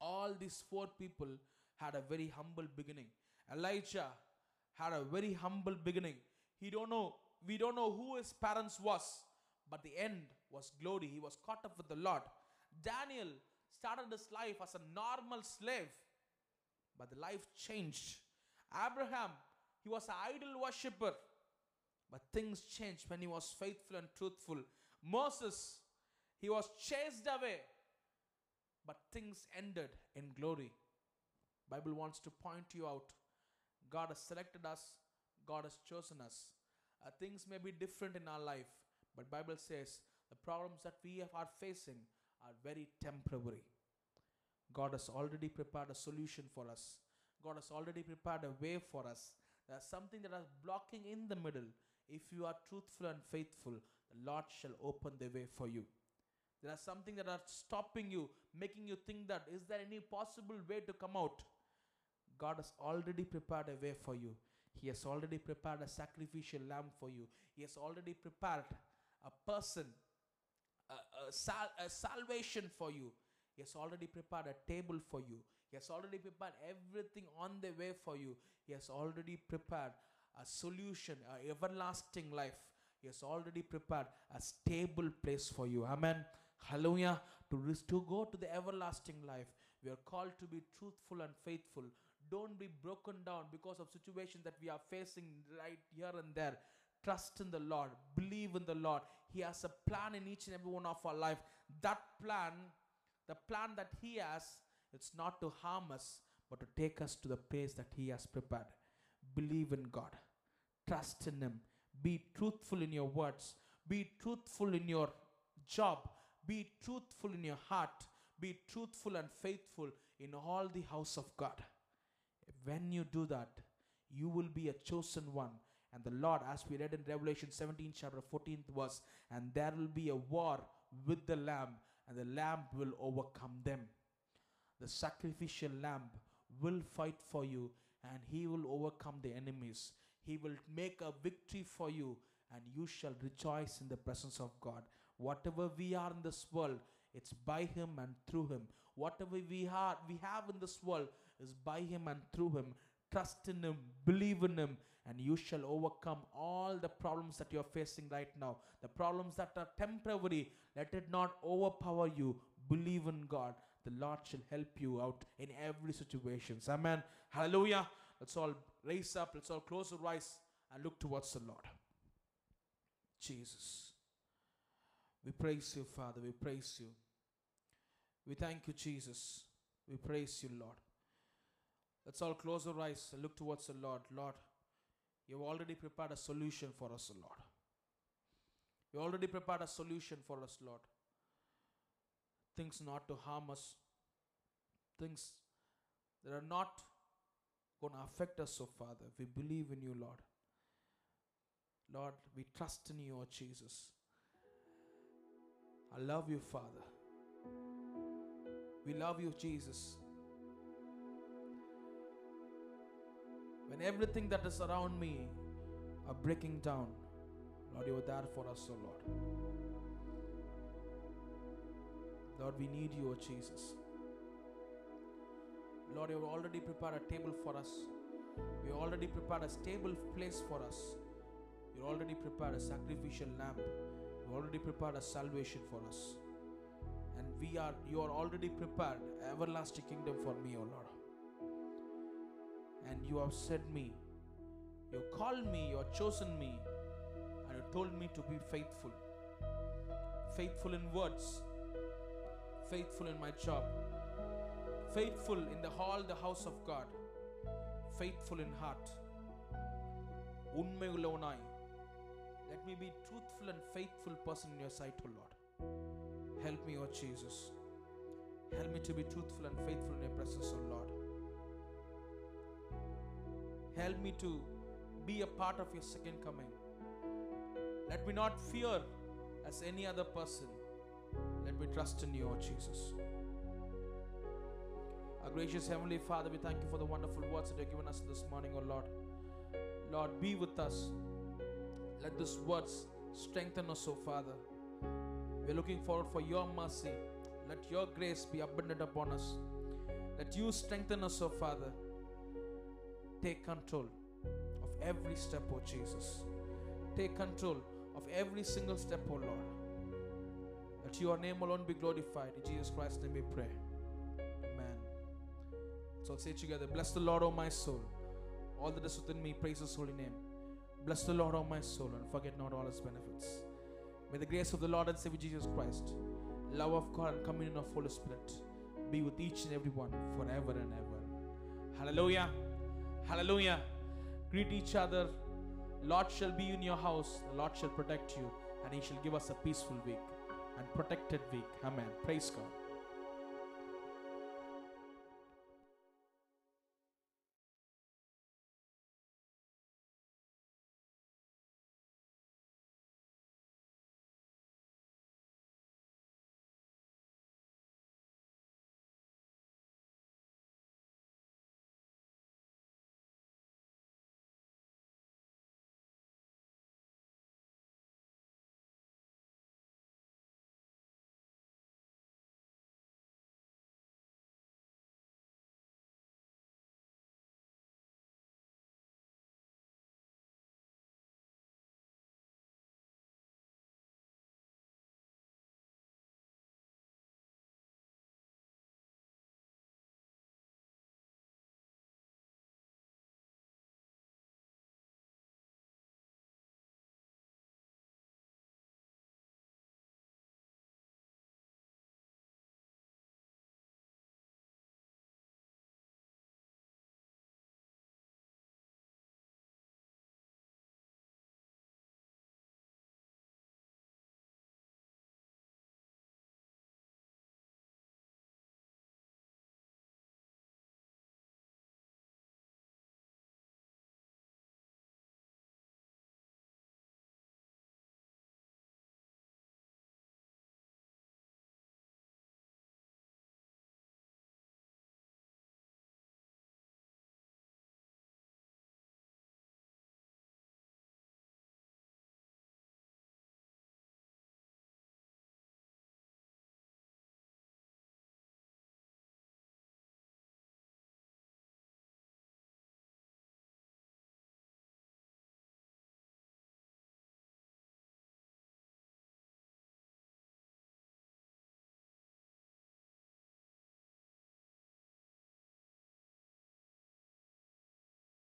All these four people had a very humble beginning. Elijah had a very humble beginning. He don't know, we don't know who his parents was, but the end was glory. He was caught up with the Lord. Daniel started his life as a normal slave, but the life changed. Abraham, he was an idol worshipper, but things changed when he was faithful and truthful. Moses, he was chased away, but things ended in glory. Bible wants to point you out. God has selected us, God has chosen us. Uh, things may be different in our life, but Bible says the problems that we are facing are very temporary. God has already prepared a solution for us. God has already prepared a way for us. There's something that is blocking in the middle. If you are truthful and faithful, the Lord shall open the way for you. There are something that are stopping you, making you think that is there any possible way to come out? God has already prepared a way for you. He has already prepared a sacrificial lamb for you. He has already prepared a person, a, a, sal- a salvation for you. He has already prepared a table for you. He has already prepared everything on the way for you. He has already prepared a solution, a everlasting life. He has already prepared a stable place for you. Amen. Hallelujah. To, to go to the everlasting life, we are called to be truthful and faithful. Don't be broken down because of situations that we are facing right here and there. Trust in the Lord. Believe in the Lord. He has a plan in each and every one of our life. That plan, the plan that He has, it's not to harm us, but to take us to the place that He has prepared. Believe in God. Trust in Him. Be truthful in your words. Be truthful in your job. Be truthful in your heart. Be truthful and faithful in all the house of God. When you do that, you will be a chosen one. And the Lord, as we read in Revelation 17, chapter 14th verse, and there will be a war with the Lamb, and the Lamb will overcome them. The sacrificial lamb will fight for you, and he will overcome the enemies. He will make a victory for you, and you shall rejoice in the presence of God. Whatever we are in this world, it's by him and through him. Whatever we are, we have in this world is by him and through him. Trust in him, believe in him, and you shall overcome all the problems that you are facing right now. The problems that are temporary, let it not overpower you. Believe in God. The Lord shall help you out in every situation. Amen. Hallelujah. Let's all raise up. Let's all close our eyes and look towards the Lord. Jesus. We praise you, Father. We praise you. We thank you, Jesus. We praise you, Lord. Let's all close our eyes and look towards the Lord. Lord, you've already prepared a solution for us, Lord. You already prepared a solution for us, Lord. Things not to harm us, things that are not going to affect us, so Father. We believe in you, Lord. Lord, we trust in you, oh Jesus. I love you, Father. We love you, Jesus. When everything that is around me are breaking down, Lord, you are there for us, oh Lord. Lord, we need you, O Jesus. Lord, you have already prepared a table for us. You already prepared a stable place for us. You already prepared a sacrificial lamb. You already prepared a salvation for us. And we are you are already prepared everlasting kingdom for me, O Lord. And you have said me, you called me, you have chosen me, and you told me to be faithful. Faithful in words, faithful in my job, faithful in the hall, the house of God, faithful in heart. உண்மை உள்ளவனாய் let me be truthful and faithful person in your sight, O Lord. Help me, O Jesus. Help me to be truthful and faithful in your presence, O Lord. Help me to be a part of your second coming. Let me not fear as any other person. Let me trust in you, O Jesus. Our gracious Heavenly Father, we thank you for the wonderful words that you have given us this morning, O Lord. Lord, be with us. Let these words strengthen us, O Father. We're looking forward for your mercy. Let your grace be abundant upon us. Let you strengthen us, O Father. Take control of every step, O Jesus. Take control of every single step, O Lord. Your name alone be glorified. In Jesus Christ's name we pray. Amen. So say together, Bless the Lord, O my soul. All that is within me, praise his holy name. Bless the Lord, O my soul, and forget not all his benefits. May the grace of the Lord and Savior Jesus Christ, love of God, and communion of Holy Spirit be with each and every one forever and ever. Hallelujah. Hallelujah. Greet each other. Lord shall be in your house. The Lord shall protect you, and he shall give us a peaceful week and protected week. Amen. Praise God.